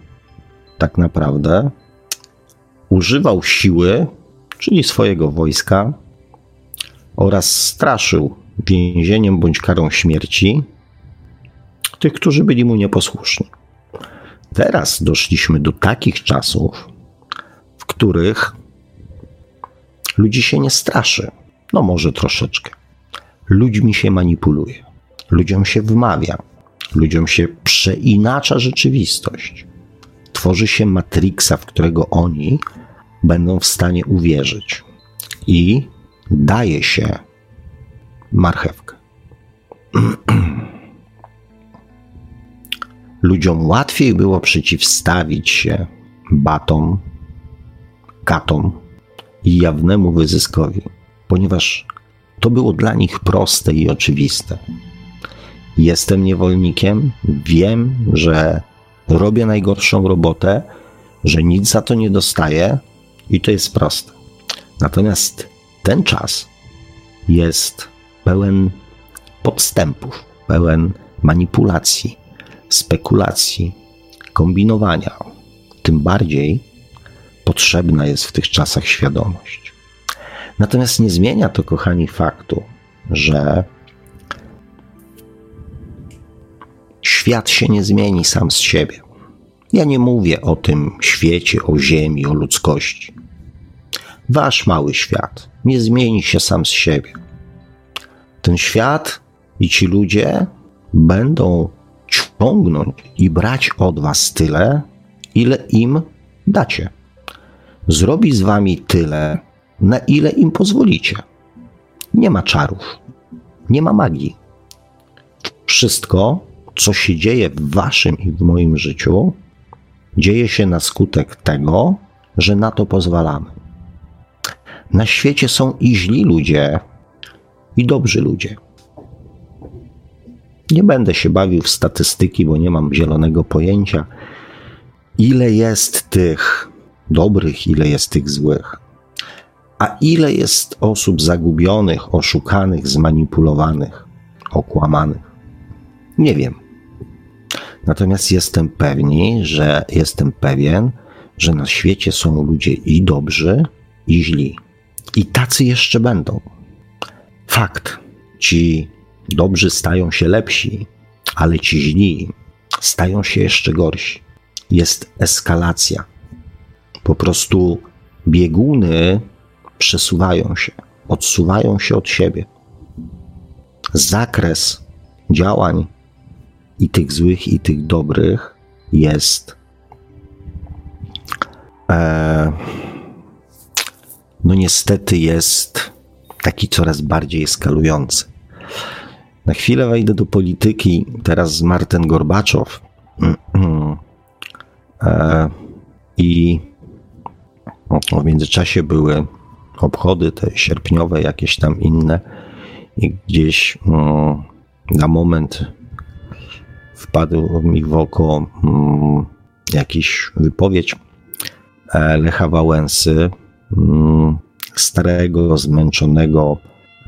Speaker 2: tak naprawdę używał siły, czyli swojego wojska, oraz straszył więzieniem bądź karą śmierci tych, którzy byli mu nieposłuszni. Teraz doszliśmy do takich czasów, w których ludzi się nie straszy. No może troszeczkę. Ludźmi się manipuluje, ludziom się wmawia, ludziom się przeinacza rzeczywistość. Tworzy się matrixa, w którego oni będą w stanie uwierzyć. I daje się marchewkę. Ludziom łatwiej było przeciwstawić się batom, katom i jawnemu wyzyskowi, ponieważ to było dla nich proste i oczywiste. Jestem niewolnikiem, wiem, że robię najgorszą robotę, że nic za to nie dostaję i to jest proste. Natomiast ten czas jest pełen podstępów, pełen manipulacji, spekulacji, kombinowania. Tym bardziej potrzebna jest w tych czasach świadomość. Natomiast nie zmienia to, kochani, faktu, że świat się nie zmieni sam z siebie. Ja nie mówię o tym świecie, o Ziemi, o ludzkości. Wasz mały świat nie zmieni się sam z siebie. Ten świat i ci ludzie będą ciągnąć i brać od was tyle, ile im dacie. Zrobi z wami tyle, na ile im pozwolicie. Nie ma czarów, nie ma magii. Wszystko, co się dzieje w waszym i w moim życiu, dzieje się na skutek tego, że na to pozwalamy. Na świecie są i źli ludzie, i dobrzy ludzie. Nie będę się bawił w statystyki, bo nie mam zielonego pojęcia, ile jest tych dobrych, ile jest tych złych. A ile jest osób zagubionych, oszukanych, zmanipulowanych, okłamanych? Nie wiem. Natomiast jestem pewni, że jestem pewien, że na świecie są ludzie i dobrzy, i źli. I tacy jeszcze będą. Fakt. Ci dobrzy stają się lepsi, ale ci źli stają się jeszcze gorsi. Jest eskalacja. Po prostu bieguny przesuwają się, odsuwają się od siebie. Zakres działań i tych złych, i tych dobrych jest. E, no niestety jest taki coraz bardziej eskalujący. Na chwilę wejdę do polityki. Teraz Marten Gorbaczow e, i w międzyczasie były obchody te sierpniowe, jakieś tam inne i gdzieś mm, na moment wpadł mi w oko mm, jakiś wypowiedź e, Lecha Wałęsy, mm, starego, zmęczonego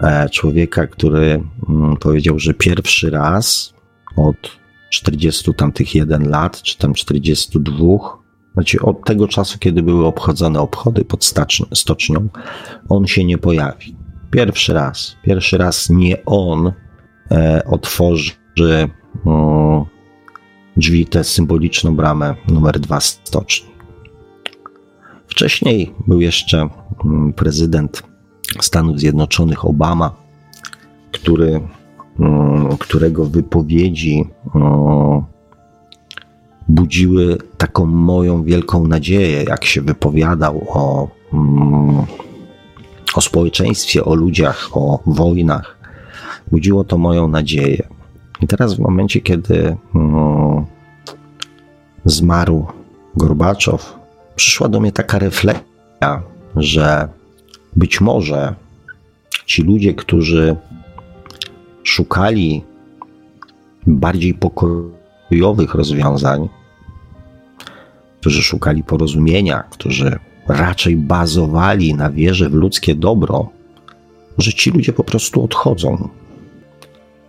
Speaker 2: e, człowieka, który mm, powiedział, że pierwszy raz od 40 tamtych jeden lat, czy tam 42, znaczy od tego czasu, kiedy były obchodzone obchody pod stocznią, on się nie pojawi. Pierwszy raz, pierwszy raz nie on e, otworzy drzwi, tę symboliczną bramę numer dwa stoczni. Wcześniej był jeszcze mm, prezydent Stanów Zjednoczonych Obama, który, mm, którego wypowiedzi mm, budziły taką moją wielką nadzieję, jak się wypowiadał o, o społeczeństwie, o ludziach, o wojnach. Budziło to moją nadzieję. I teraz, w momencie, kiedy zmarł Gorbaczow, przyszła do mnie taka refleksja, że być może ci ludzie, którzy szukali bardziej pokojowych rozwiązań, którzy szukali porozumienia, którzy raczej bazowali na wierze w ludzkie dobro, że ci ludzie po prostu odchodzą.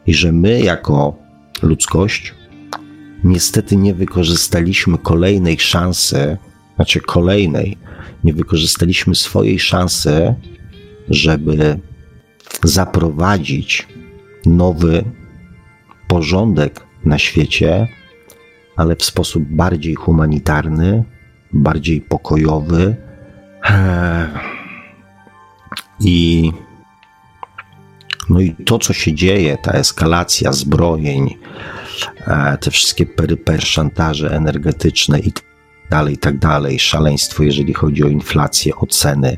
Speaker 2: I że my, jako ludzkość, niestety nie wykorzystaliśmy kolejnej szansy znaczy kolejnej, nie wykorzystaliśmy swojej szansy, żeby zaprowadzić nowy porządek na świecie, ale w sposób bardziej humanitarny, bardziej pokojowy. I no i to, co się dzieje, ta eskalacja zbrojeń, e, te wszystkie peryper, szantaże energetyczne i dalej, i tak dalej. Szaleństwo, jeżeli chodzi o inflację, o ceny,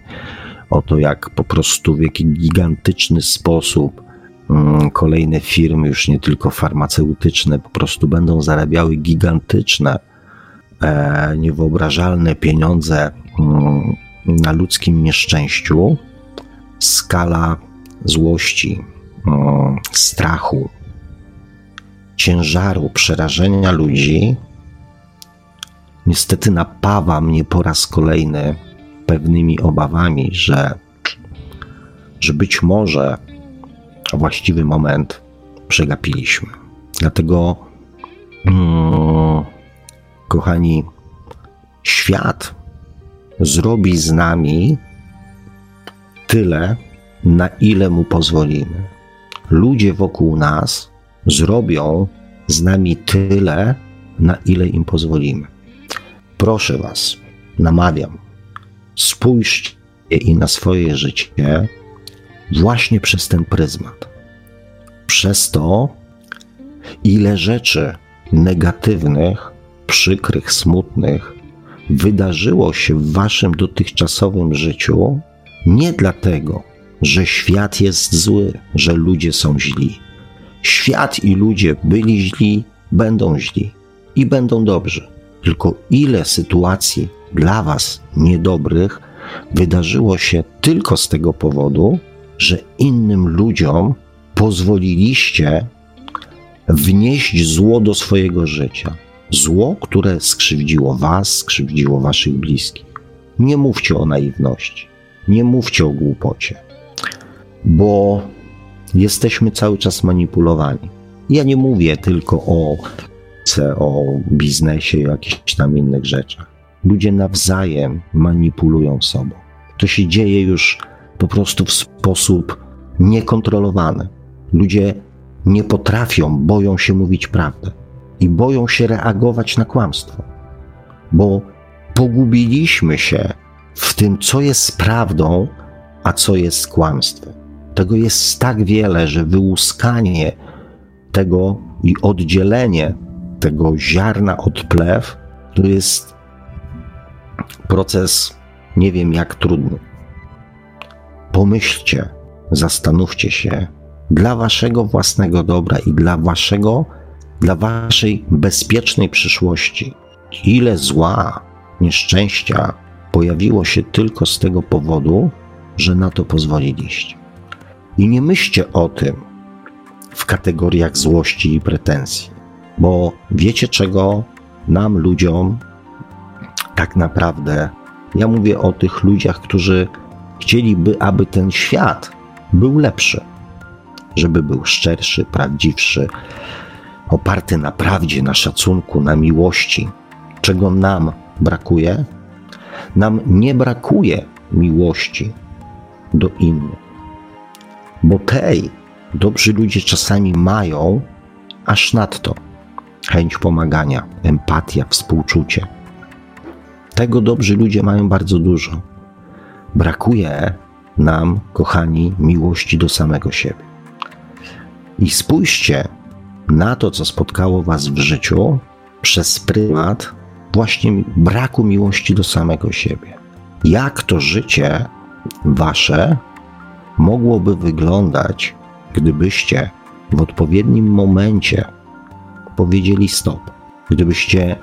Speaker 2: o to, jak po prostu w jaki gigantyczny sposób mm, kolejne firmy, już nie tylko farmaceutyczne, po prostu będą zarabiały gigantyczne, e, niewyobrażalne pieniądze mm, na ludzkim nieszczęściu. Skala złości, strachu, ciężaru, przerażenia ludzi niestety napawa mnie po raz kolejny pewnymi obawami, że, że być może właściwy moment przegapiliśmy. Dlatego, mm, kochani, świat zrobi z nami tyle, na ile mu pozwolimy. Ludzie wokół nas zrobią z nami tyle, na ile im pozwolimy. Proszę Was, namawiam, spójrzcie i na swoje życie właśnie przez ten pryzmat. Przez to, ile rzeczy negatywnych, przykrych, smutnych wydarzyło się w Waszym dotychczasowym życiu, nie dlatego, że świat jest zły, że ludzie są źli. Świat i ludzie byli źli, będą źli i będą dobrzy tylko ile sytuacji dla Was niedobrych wydarzyło się tylko z tego powodu, że innym ludziom pozwoliliście wnieść zło do swojego życia. Zło, które skrzywdziło Was, skrzywdziło Waszych bliskich. Nie mówcie o naiwności, nie mówcie o głupocie, bo jesteśmy cały czas manipulowani. Ja nie mówię tylko o o biznesie i jakichś tam innych rzeczach. Ludzie nawzajem manipulują sobą. To się dzieje już po prostu w sposób niekontrolowany. Ludzie nie potrafią, boją się mówić prawdę i boją się reagować na kłamstwo, bo pogubiliśmy się w tym, co jest prawdą, a co jest kłamstwem. Tego jest tak wiele, że wyłuskanie tego i oddzielenie tego ziarna od plew, to jest proces nie wiem jak trudny. Pomyślcie, zastanówcie się dla waszego własnego dobra i dla waszego, dla waszej bezpiecznej przyszłości, ile zła, nieszczęścia pojawiło się tylko z tego powodu, że na to pozwoliliście. I nie myślcie o tym w kategoriach złości i pretensji. Bo wiecie czego nam, ludziom, tak naprawdę, ja mówię o tych ludziach, którzy chcieliby, aby ten świat był lepszy, żeby był szczerszy, prawdziwszy, oparty na prawdzie, na szacunku, na miłości. Czego nam brakuje? Nam nie brakuje miłości do innych, bo tej dobrzy ludzie czasami mają aż nadto chęć pomagania, empatia, współczucie. Tego dobrzy ludzie mają bardzo dużo. Brakuje nam, kochani, miłości do samego siebie. I spójrzcie na to, co spotkało Was w życiu przez prymat właśnie braku miłości do samego siebie. Jak to życie Wasze mogłoby wyglądać, gdybyście w odpowiednim momencie powiedzieli stop, gdybyście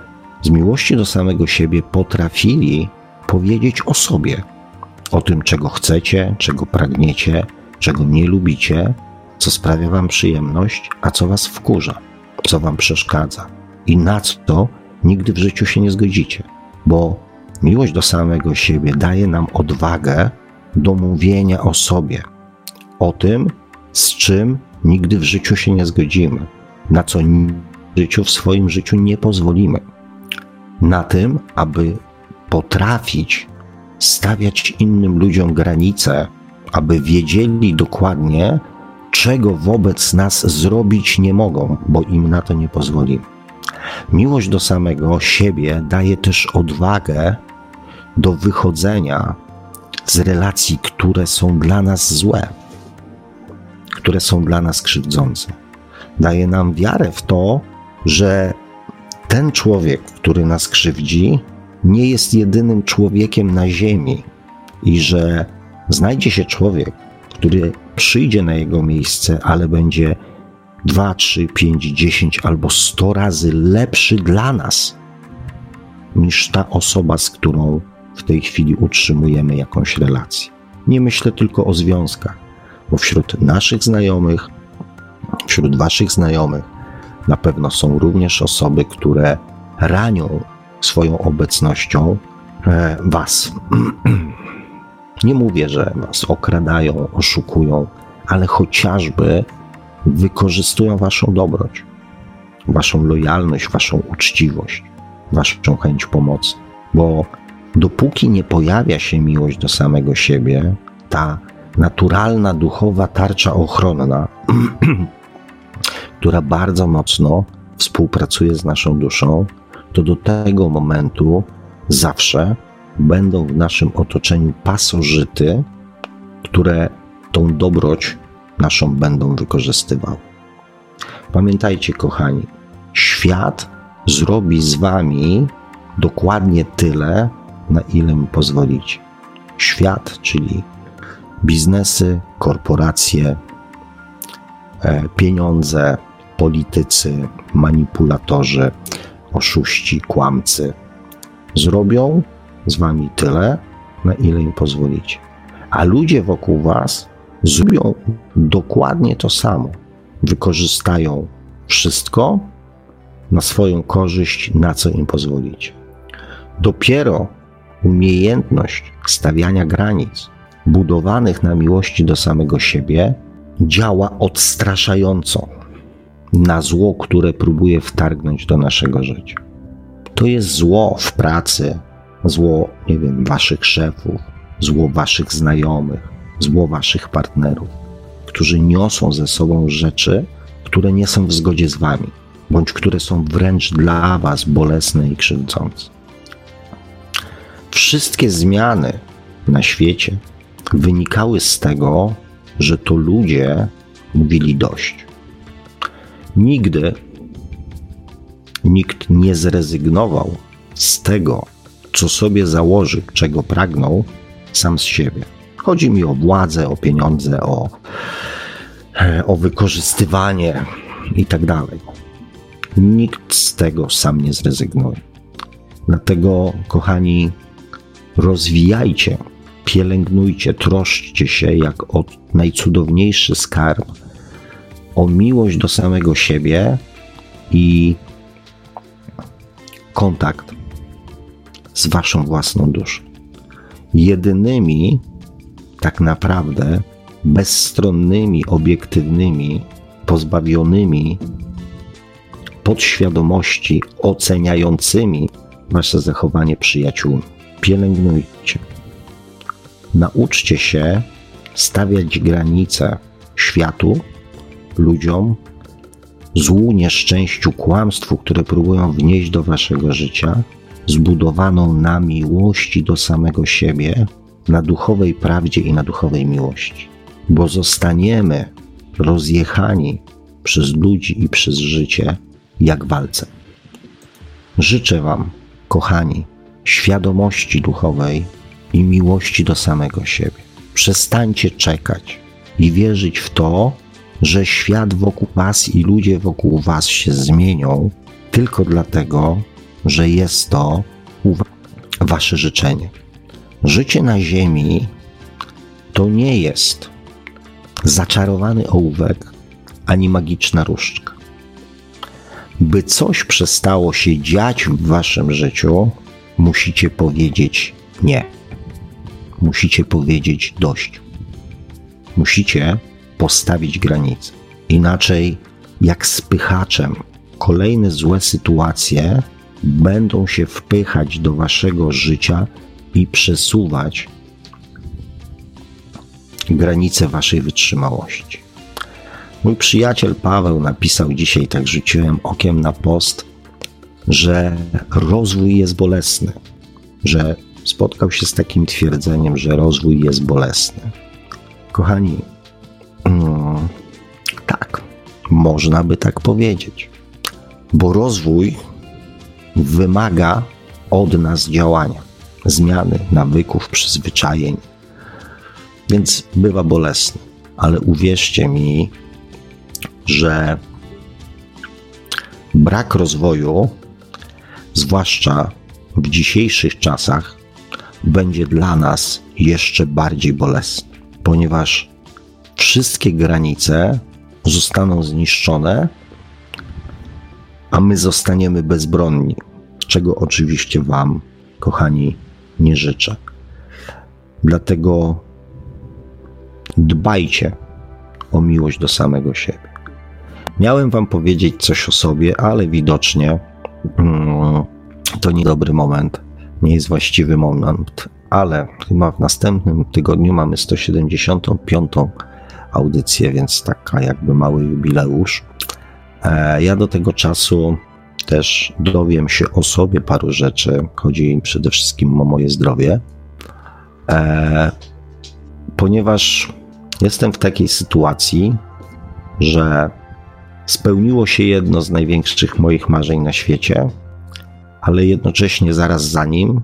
Speaker 2: z miłości do samego siebie potrafili powiedzieć o sobie, o tym, czego chcecie, czego pragniecie, czego nie lubicie, co sprawia Wam przyjemność, a co Was wkurza, co Wam przeszkadza i na co nigdy w życiu się nie zgodzicie, bo miłość do samego siebie daje nam odwagę do mówienia o sobie, o tym, z czym nigdy w życiu się nie zgodzimy, na co w życiu w swoim życiu nie pozwolimy. Na tym, aby potrafić stawiać innym ludziom granice, aby wiedzieli dokładnie, czego wobec nas zrobić nie mogą, bo im na to nie pozwolimy. Miłość do samego siebie daje też odwagę do wychodzenia z relacji, które są dla nas złe, które są dla nas krzywdzące. Daje nam wiarę w to, że ten człowiek, który nas krzywdzi, nie jest jedynym człowiekiem na Ziemi i że znajdzie się człowiek, który przyjdzie na jego miejsce, ale będzie 2, 3, 5, 10 albo 100 razy lepszy dla nas niż ta osoba, z którą w tej chwili utrzymujemy jakąś relację. Nie myślę tylko o związkach, bo wśród naszych znajomych, wśród Waszych znajomych, na pewno są również osoby, które ranią swoją obecnością e, Was. Nie mówię, że Was okradają, oszukują, ale chociażby wykorzystują Waszą dobroć, Waszą lojalność, Waszą uczciwość, Waszą chęć pomocy. Bo dopóki nie pojawia się miłość do samego siebie, ta naturalna, duchowa tarcza ochronna, która bardzo mocno współpracuje z naszą duszą, to do tego momentu zawsze będą w naszym otoczeniu pasożyty, które tą dobroć naszą będą wykorzystywały. Pamiętajcie, kochani, świat zrobi z wami dokładnie tyle, na ile mu pozwolicie. Świat, czyli biznesy, korporacje, e, pieniądze, politycy, manipulatorzy, oszuści, kłamcy zrobią z wami tyle, na ile im pozwolicie. A ludzie wokół was zrobią dokładnie to samo. Wykorzystają wszystko na swoją korzyść, na co im pozwolicie. Dopiero umiejętność stawiania granic, budowanych na miłości do samego siebie, działa odstraszająco na zło, które próbuje wtargnąć do naszego życia. To jest zło w pracy, zło, nie wiem, waszych szefów, zło waszych znajomych, zło waszych partnerów, którzy niosą ze sobą rzeczy, które nie są w zgodzie z wami, bądź które są wręcz dla was bolesne i krzywdzące. Wszystkie zmiany na świecie wynikały z tego, że to ludzie mówili dość. Nigdy nikt nie zrezygnował z tego, co sobie założył, czego pragnął sam z siebie. Chodzi mi o władzę, o pieniądze, o, o wykorzystywanie i tak. Nikt z tego sam nie zrezygnuje. Dlatego, kochani, rozwijajcie, pielęgnujcie, troszczcie się jak o najcudowniejszy skarb, o miłość do samego siebie i kontakt z waszą własną duszą. Jedynymi tak naprawdę bezstronnymi, obiektywnymi, pozbawionymi podświadomości, oceniającymi wasze zachowanie przyjaciółmi. Pielęgnujcie. Nauczcie się stawiać granice światu, ludziom, złu, nieszczęściu, kłamstwu, które próbują wnieść do waszego życia, zbudowaną na miłości do samego siebie, na duchowej prawdzie i na duchowej miłości. Bo zostaniemy rozjechani przez ludzi i przez życie jak walce. Życzę Wam, kochani, świadomości duchowej i miłości do samego siebie. Przestańcie czekać i wierzyć w to, że świat wokół Was i ludzie wokół Was się zmienią tylko dlatego, że jest to Wasze życzenie. Życie na Ziemi to nie jest zaczarowany ołówek ani magiczna różdżka. By coś przestało się dziać w Waszym życiu, musicie powiedzieć nie. Musicie powiedzieć dość. Musicie postawić granice. Inaczej, jak spychaczem, kolejne złe sytuacje będą się wpychać do waszego życia i przesuwać granice waszej wytrzymałości. Mój przyjaciel Paweł napisał dzisiaj, tak rzuciłem okiem na post, że rozwój jest bolesny, że spotkał się z takim twierdzeniem, że rozwój jest bolesny. Kochani, mm, tak, można by tak powiedzieć, bo rozwój wymaga od nas działania, zmiany nawyków, przyzwyczajeń, więc bywa bolesny. Ale uwierzcie mi, że brak rozwoju, zwłaszcza w dzisiejszych czasach, będzie dla nas jeszcze bardziej bolesny, ponieważ wszystkie granice zostaną zniszczone, a my zostaniemy bezbronni, czego oczywiście Wam, kochani, nie życzę. Dlatego dbajcie o miłość do samego siebie. Miałem Wam powiedzieć coś o sobie, ale widocznie mm, to niedobry moment, nie jest właściwy moment, ale chyba w następnym tygodniu mamy 175. audycję, więc taka jakby mały jubileusz. E, ja do tego czasu też dowiem się o sobie paru rzeczy. Chodzi przede wszystkim o moje zdrowie, e, ponieważ jestem w takiej sytuacji, że spełniło się jedno z największych moich marzeń na świecie, ale jednocześnie zaraz za nim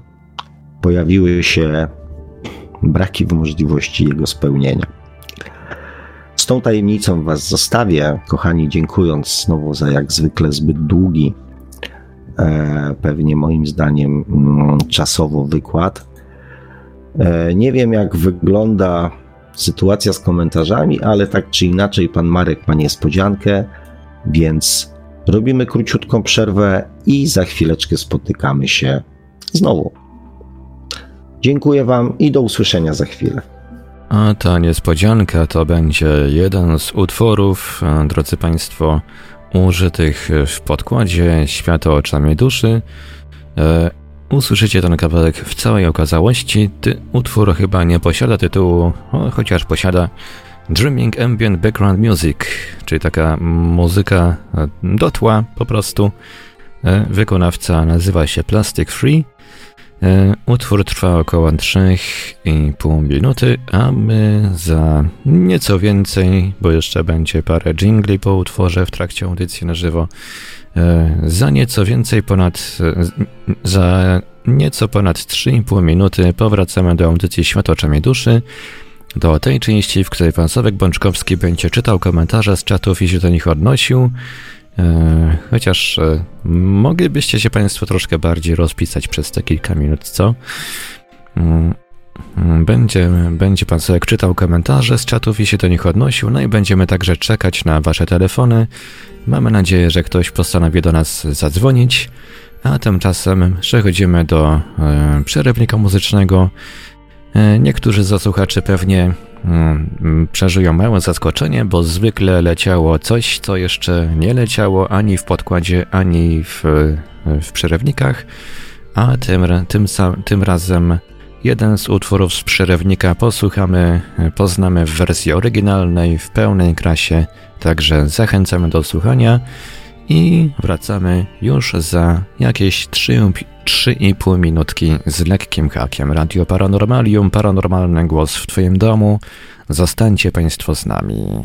Speaker 2: pojawiły się braki w możliwości jego spełnienia. Z tą tajemnicą Was zostawię, kochani, dziękując znowu za jak zwykle zbyt długi, e, pewnie moim zdaniem mm, czasowo wykład. E, nie wiem, jak wygląda sytuacja z komentarzami, ale tak czy inaczej, pan Marek ma niespodziankę, więc robimy króciutką przerwę i za chwileczkę spotykamy się znowu. Dziękuję Wam i do usłyszenia za chwilę.
Speaker 1: A ta niespodzianka to będzie jeden z utworów, e, drodzy Państwo, użytych w podkładzie Światło oczami duszy. E, usłyszycie ten kawałek w całej okazałości. Ty, utwór chyba nie posiada tytułu, chociaż posiada Dreaming Ambient Background Music, czyli taka muzyka e, do tła po prostu. E, wykonawca nazywa się Plastic Free. E, utwór trwa około 3,5 minuty, a my za nieco więcej, bo jeszcze będzie parę jingli po utworze w trakcie audycji na żywo, za nieco więcej ponad, za nieco ponad 3,5 minuty powracamy do audycji Światoczami Duszy, do tej części, w której pan Sławek Bączkowski będzie czytał komentarze z czatów i się do nich odnosił. E, chociaż e, moglibyście się Państwo troszkę bardziej rozpisać przez te kilka minut, co? Mm, mm, będzie, będzie Pan Sławek czytał komentarze z czatów i się do nich odnosił, no i będziemy także czekać na Wasze telefony. Mamy nadzieję, że ktoś postanowi do nas zadzwonić, a tymczasem przechodzimy do e, przerywnika muzycznego. E, niektórzy zasłuchacze pewnie mm, przeżyją małe zaskoczenie, bo zwykle leciało coś, co jeszcze nie leciało ani w podkładzie, ani w, w przerywnikach, a tym, tym, tym razem jeden z utworów z przerywnika posłuchamy, poznamy w wersji oryginalnej, w pełnej krasie, także zachęcamy do słuchania i wracamy już za jakieś 3,5 minutki z lekkim hakiem. Radio Paranormalium, paranormalny głos w Twoim domu. Zostańcie Państwo z nami.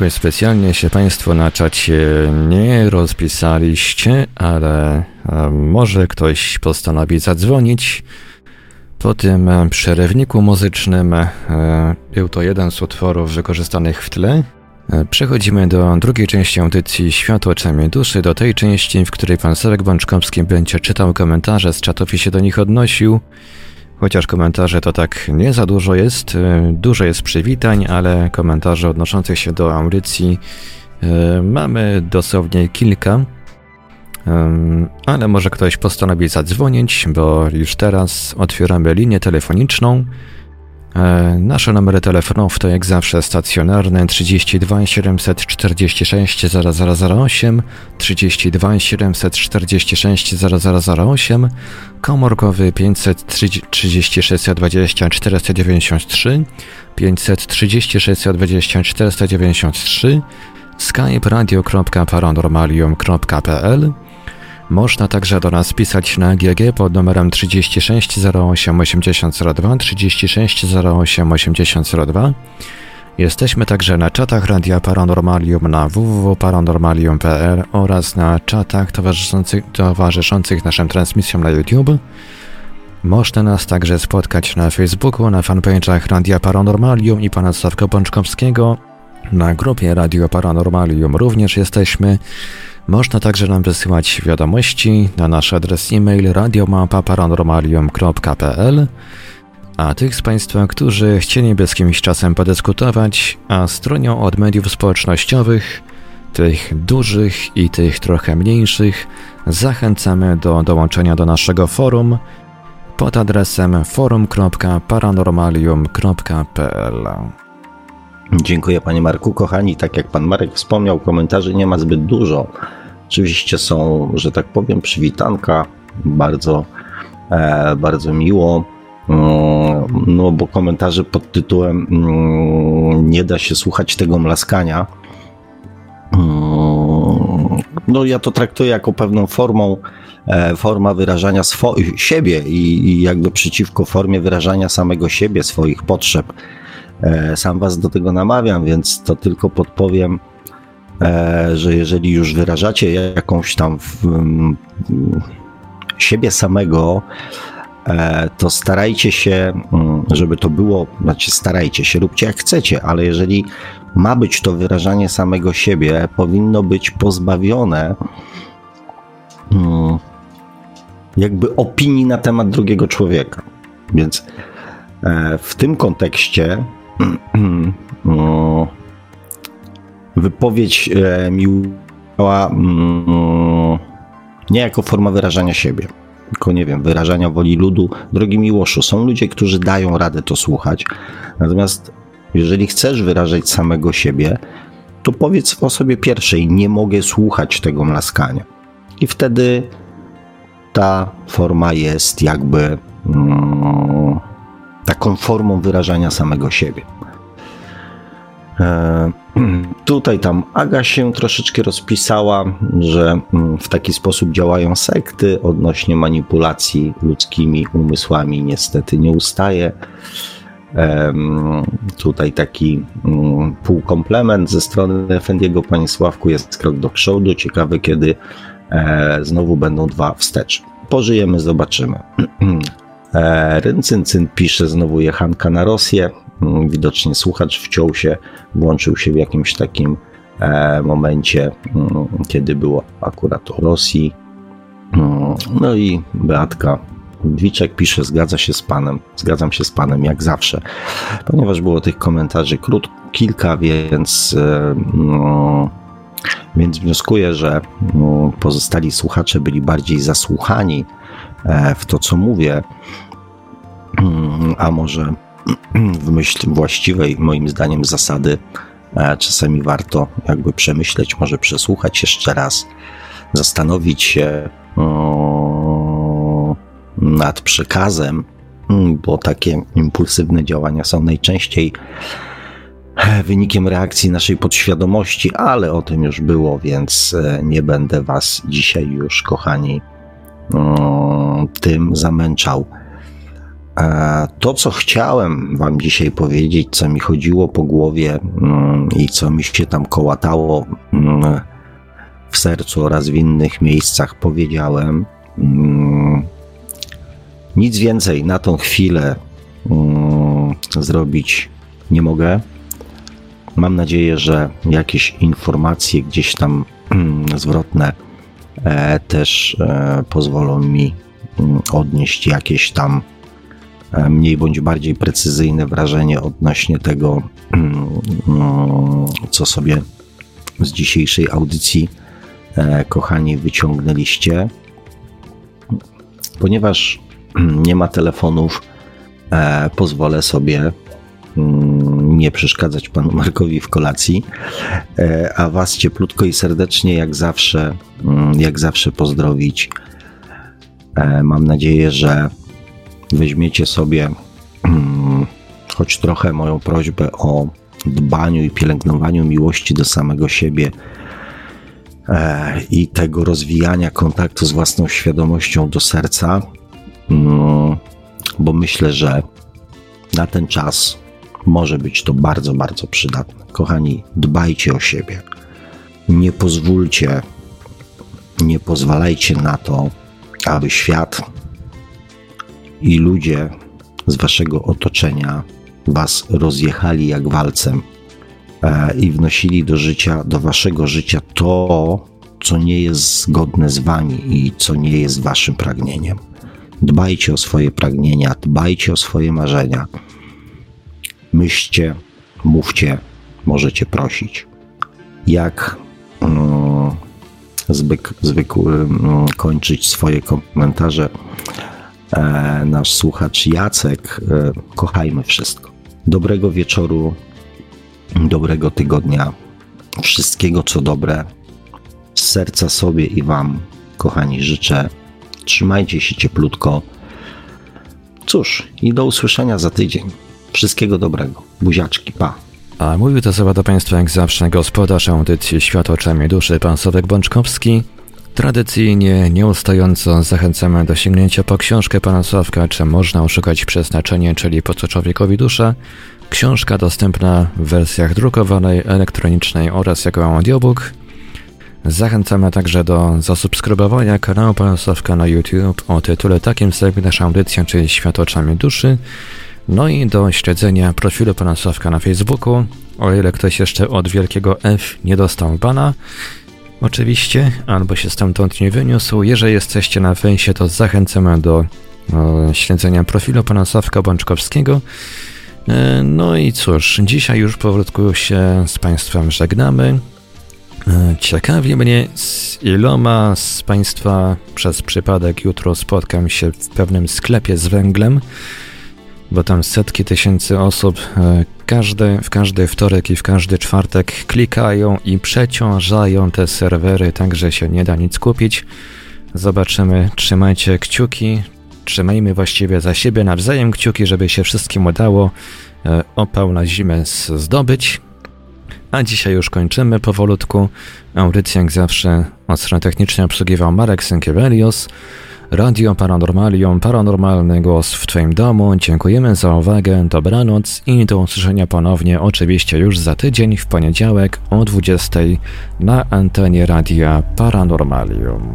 Speaker 1: Jakoś specjalnie się Państwo na czacie nie rozpisaliście, ale może ktoś postanowi zadzwonić. Po tym przerywniku muzycznym e, był to jeden z utworów wykorzystanych w tle. E, przechodzimy do drugiej części audycji Światło Czemi Duszy, do tej części, w której pan Sławek Bączkowski będzie czytał komentarze z czatów i się do nich odnosił. Chociaż komentarze to tak nie za dużo jest, e, dużo jest przywitań, ale komentarze odnoszących się do audycji e, mamy dosłownie kilka. Ale może ktoś postanowi zadzwonić, bo już teraz otwieramy linię telefoniczną. E, nasze numery telefonów to jak zawsze stacjonarne 32 746 0008, 32 746 0008, komórkowy 536 20 493, 536 20 493, skype radio.paranormalium.pl można także do nas pisać na GG pod numerem 36 08 8002 36 08 8002. Jesteśmy także na czatach Radia Paranormalium na www.paranormalium.pl oraz na czatach towarzyszących, towarzyszących naszym transmisjom na YouTube. Można nas także spotkać na Facebooku, na fanpage'ach Radia Paranormalium i pana Sławka Pączkowskiego. Na grupie Radio Paranormalium również jesteśmy. Można także nam wysyłać wiadomości na nasz adres e-mail radiomapa.paranormalium.pl a tych z Państwa, którzy chcieliby z kimś czasem podyskutować, a stronią od mediów społecznościowych, tych dużych i tych trochę mniejszych, zachęcamy do dołączenia do naszego forum pod adresem forum.paranormalium.pl.
Speaker 2: Dziękuję Panie Marku. Kochani, tak jak Pan Marek wspomniał, komentarzy nie ma zbyt dużo. Oczywiście są, że tak powiem, przywitanka, bardzo, e, bardzo miło. Mm, no, bo komentarzy pod tytułem mm, Nie da się słuchać tego mlaskania. Mm, no, ja to traktuję jako pewną formą, e, forma wyrażania swo- siebie i, i jakby przeciwko formie wyrażania samego siebie, swoich potrzeb. E, sam Was do tego namawiam, więc to tylko podpowiem, e, że jeżeli już wyrażacie jakąś tam siebie samego, e, to starajcie się, żeby to było, znaczy starajcie się, róbcie jak chcecie, ale jeżeli ma być to wyrażanie samego siebie, powinno być pozbawione jakby opinii na temat drugiego człowieka. Więc w tym kontekście wypowiedź e, miała mm, nie jako forma wyrażania siebie, tylko nie wiem, wyrażania woli ludu. Drogi Miłoszu, są ludzie, którzy dają radę to słuchać, natomiast jeżeli chcesz wyrażać samego siebie, to powiedz o sobie pierwszej, nie mogę słuchać tego mlaskania. I wtedy ta forma jest jakby mm, taką formą wyrażania samego siebie. E, tutaj tam Aga się troszeczkę rozpisała, że mm, w taki sposób działają sekty odnośnie manipulacji ludzkimi umysłami. Niestety nie ustaje. Tutaj taki mm, półkomplement ze strony Efendiego Panie Sławku jest krok do przodu. Ciekawe, kiedy e, znowu będą dwa wstecz. Pożyjemy, zobaczymy. E, Ryncyncyn pisze znowu jechanka na Rosję. Mm, widocznie słuchacz wciął się, włączył się w jakimś takim e, momencie, mm, kiedy było akurat o Rosji. Mm, no i Beatka Dwiczek pisze, zgadza się z panem, zgadzam się z panem, jak zawsze. Ponieważ było tych komentarzy krót, kilka, więc, e, więc wnioskuję, że pozostali słuchacze byli bardziej zasłuchani w to, co mówię, a może w myśl właściwej, moim zdaniem, zasady, e, czasami warto jakby przemyśleć, może przesłuchać jeszcze raz, zastanowić się mm, nad przekazem, mm, bo takie impulsywne działania są najczęściej e, wynikiem reakcji naszej podświadomości, ale o tym już było, więc nie będę Was dzisiaj już, kochani, tym zamęczał. E, to, co chciałem Wam dzisiaj powiedzieć, co mi chodziło po głowie mm, i co mi się tam kołatało mm, w sercu oraz w innych miejscach, powiedziałem. Mm, nic więcej na tą chwilę zrobić nie mogę. Mam nadzieję, że jakieś informacje gdzieś tam zwrotne E, też e, pozwolą mi odnieść jakieś tam mniej bądź bardziej precyzyjne wrażenie odnośnie tego, mm, co sobie z dzisiejszej audycji, kochani, wyciągnęliście. Ponieważ nie ma telefonów, e, pozwolę sobie mm, nie przeszkadzać panu Markowi w kolacji, e, a was cieplutko i serdecznie jak zawsze, mm, jak zawsze pozdrowić. E, mam nadzieję, że weźmiecie sobie mm, choć trochę moją prośbę o dbaniu i pielęgnowaniu miłości do samego siebie e, i tego rozwijania kontaktu z własną świadomością do serca, mm, bo myślę, że na ten czas może być to bardzo, bardzo przydatne. Kochani, dbajcie o siebie. Nie pozwólcie, nie pozwalajcie na to, aby świat i ludzie z waszego otoczenia was rozjechali jak walcem e, i wnosili do życia, do waszego życia to, co nie jest zgodne z wami i co nie jest waszym pragnieniem. Dbajcie o swoje pragnienia, dbajcie o swoje marzenia. Myślcie, mówcie, możecie prosić. Jak mm, mm, kończyć swoje komentarze nasz słuchacz Jacek, e, kochajmy wszystko. Dobrego wieczoru, dobrego tygodnia, wszystkiego co dobre. Z serca sobie i Wam, kochani, życzę. Trzymajcie się cieplutko. Cóż, i do usłyszenia za tydzień. Wszystkiego dobrego. Buziaczki, pa.
Speaker 1: A mówił to słowa do Państwa jak zawsze gospodarz audycji Świat oczami duszy, pan Sławek Bączkowski. Tradycyjnie, nieustająco zachęcamy do sięgnięcia po książkę pana Sławka, czy można oszukać przeznaczenie, czyli po co człowiekowi dusza. Książka dostępna w wersjach drukowanej, elektronicznej oraz jako audiobook. Zachęcamy także do zasubskrybowania kanału pana Sławka na YouTube o tytule takim jak nasza audycja, czyli Świat oczami duszy. No i do śledzenia profilu pana Sławka na Facebooku, o ile ktoś jeszcze od wielkiego F nie dostał bana. Oczywiście, albo się stamtąd nie wyniósł. Jeżeli jesteście na fejsie, to zachęcamy do o, śledzenia profilu pana Sławka Bączkowskiego. E, no i cóż, dzisiaj już powolutku się z Państwem żegnamy. E, ciekawi mnie, z iloma z Państwa przez przypadek jutro spotkam się w pewnym sklepie z węglem bo tam setki tysięcy osób e, każdy, w każdy wtorek i w każdy czwartek klikają i przeciążają te serwery, tak że się nie da nic kupić. Zobaczymy, trzymajcie kciuki, trzymajmy właściwie za siebie nawzajem kciuki, żeby się wszystkim udało e, opał na zimę zdobyć. A dzisiaj już kończymy powolutku. Audycję jak zawsze od strony technicznej obsługiwał Marek Sękiewelios. Radio Paranormalium, paranormalny głos w Twoim domu. Dziękujemy za uwagę, dobranoc i do usłyszenia ponownie oczywiście już za tydzień w poniedziałek o 20 na antenie Radia Paranormalium.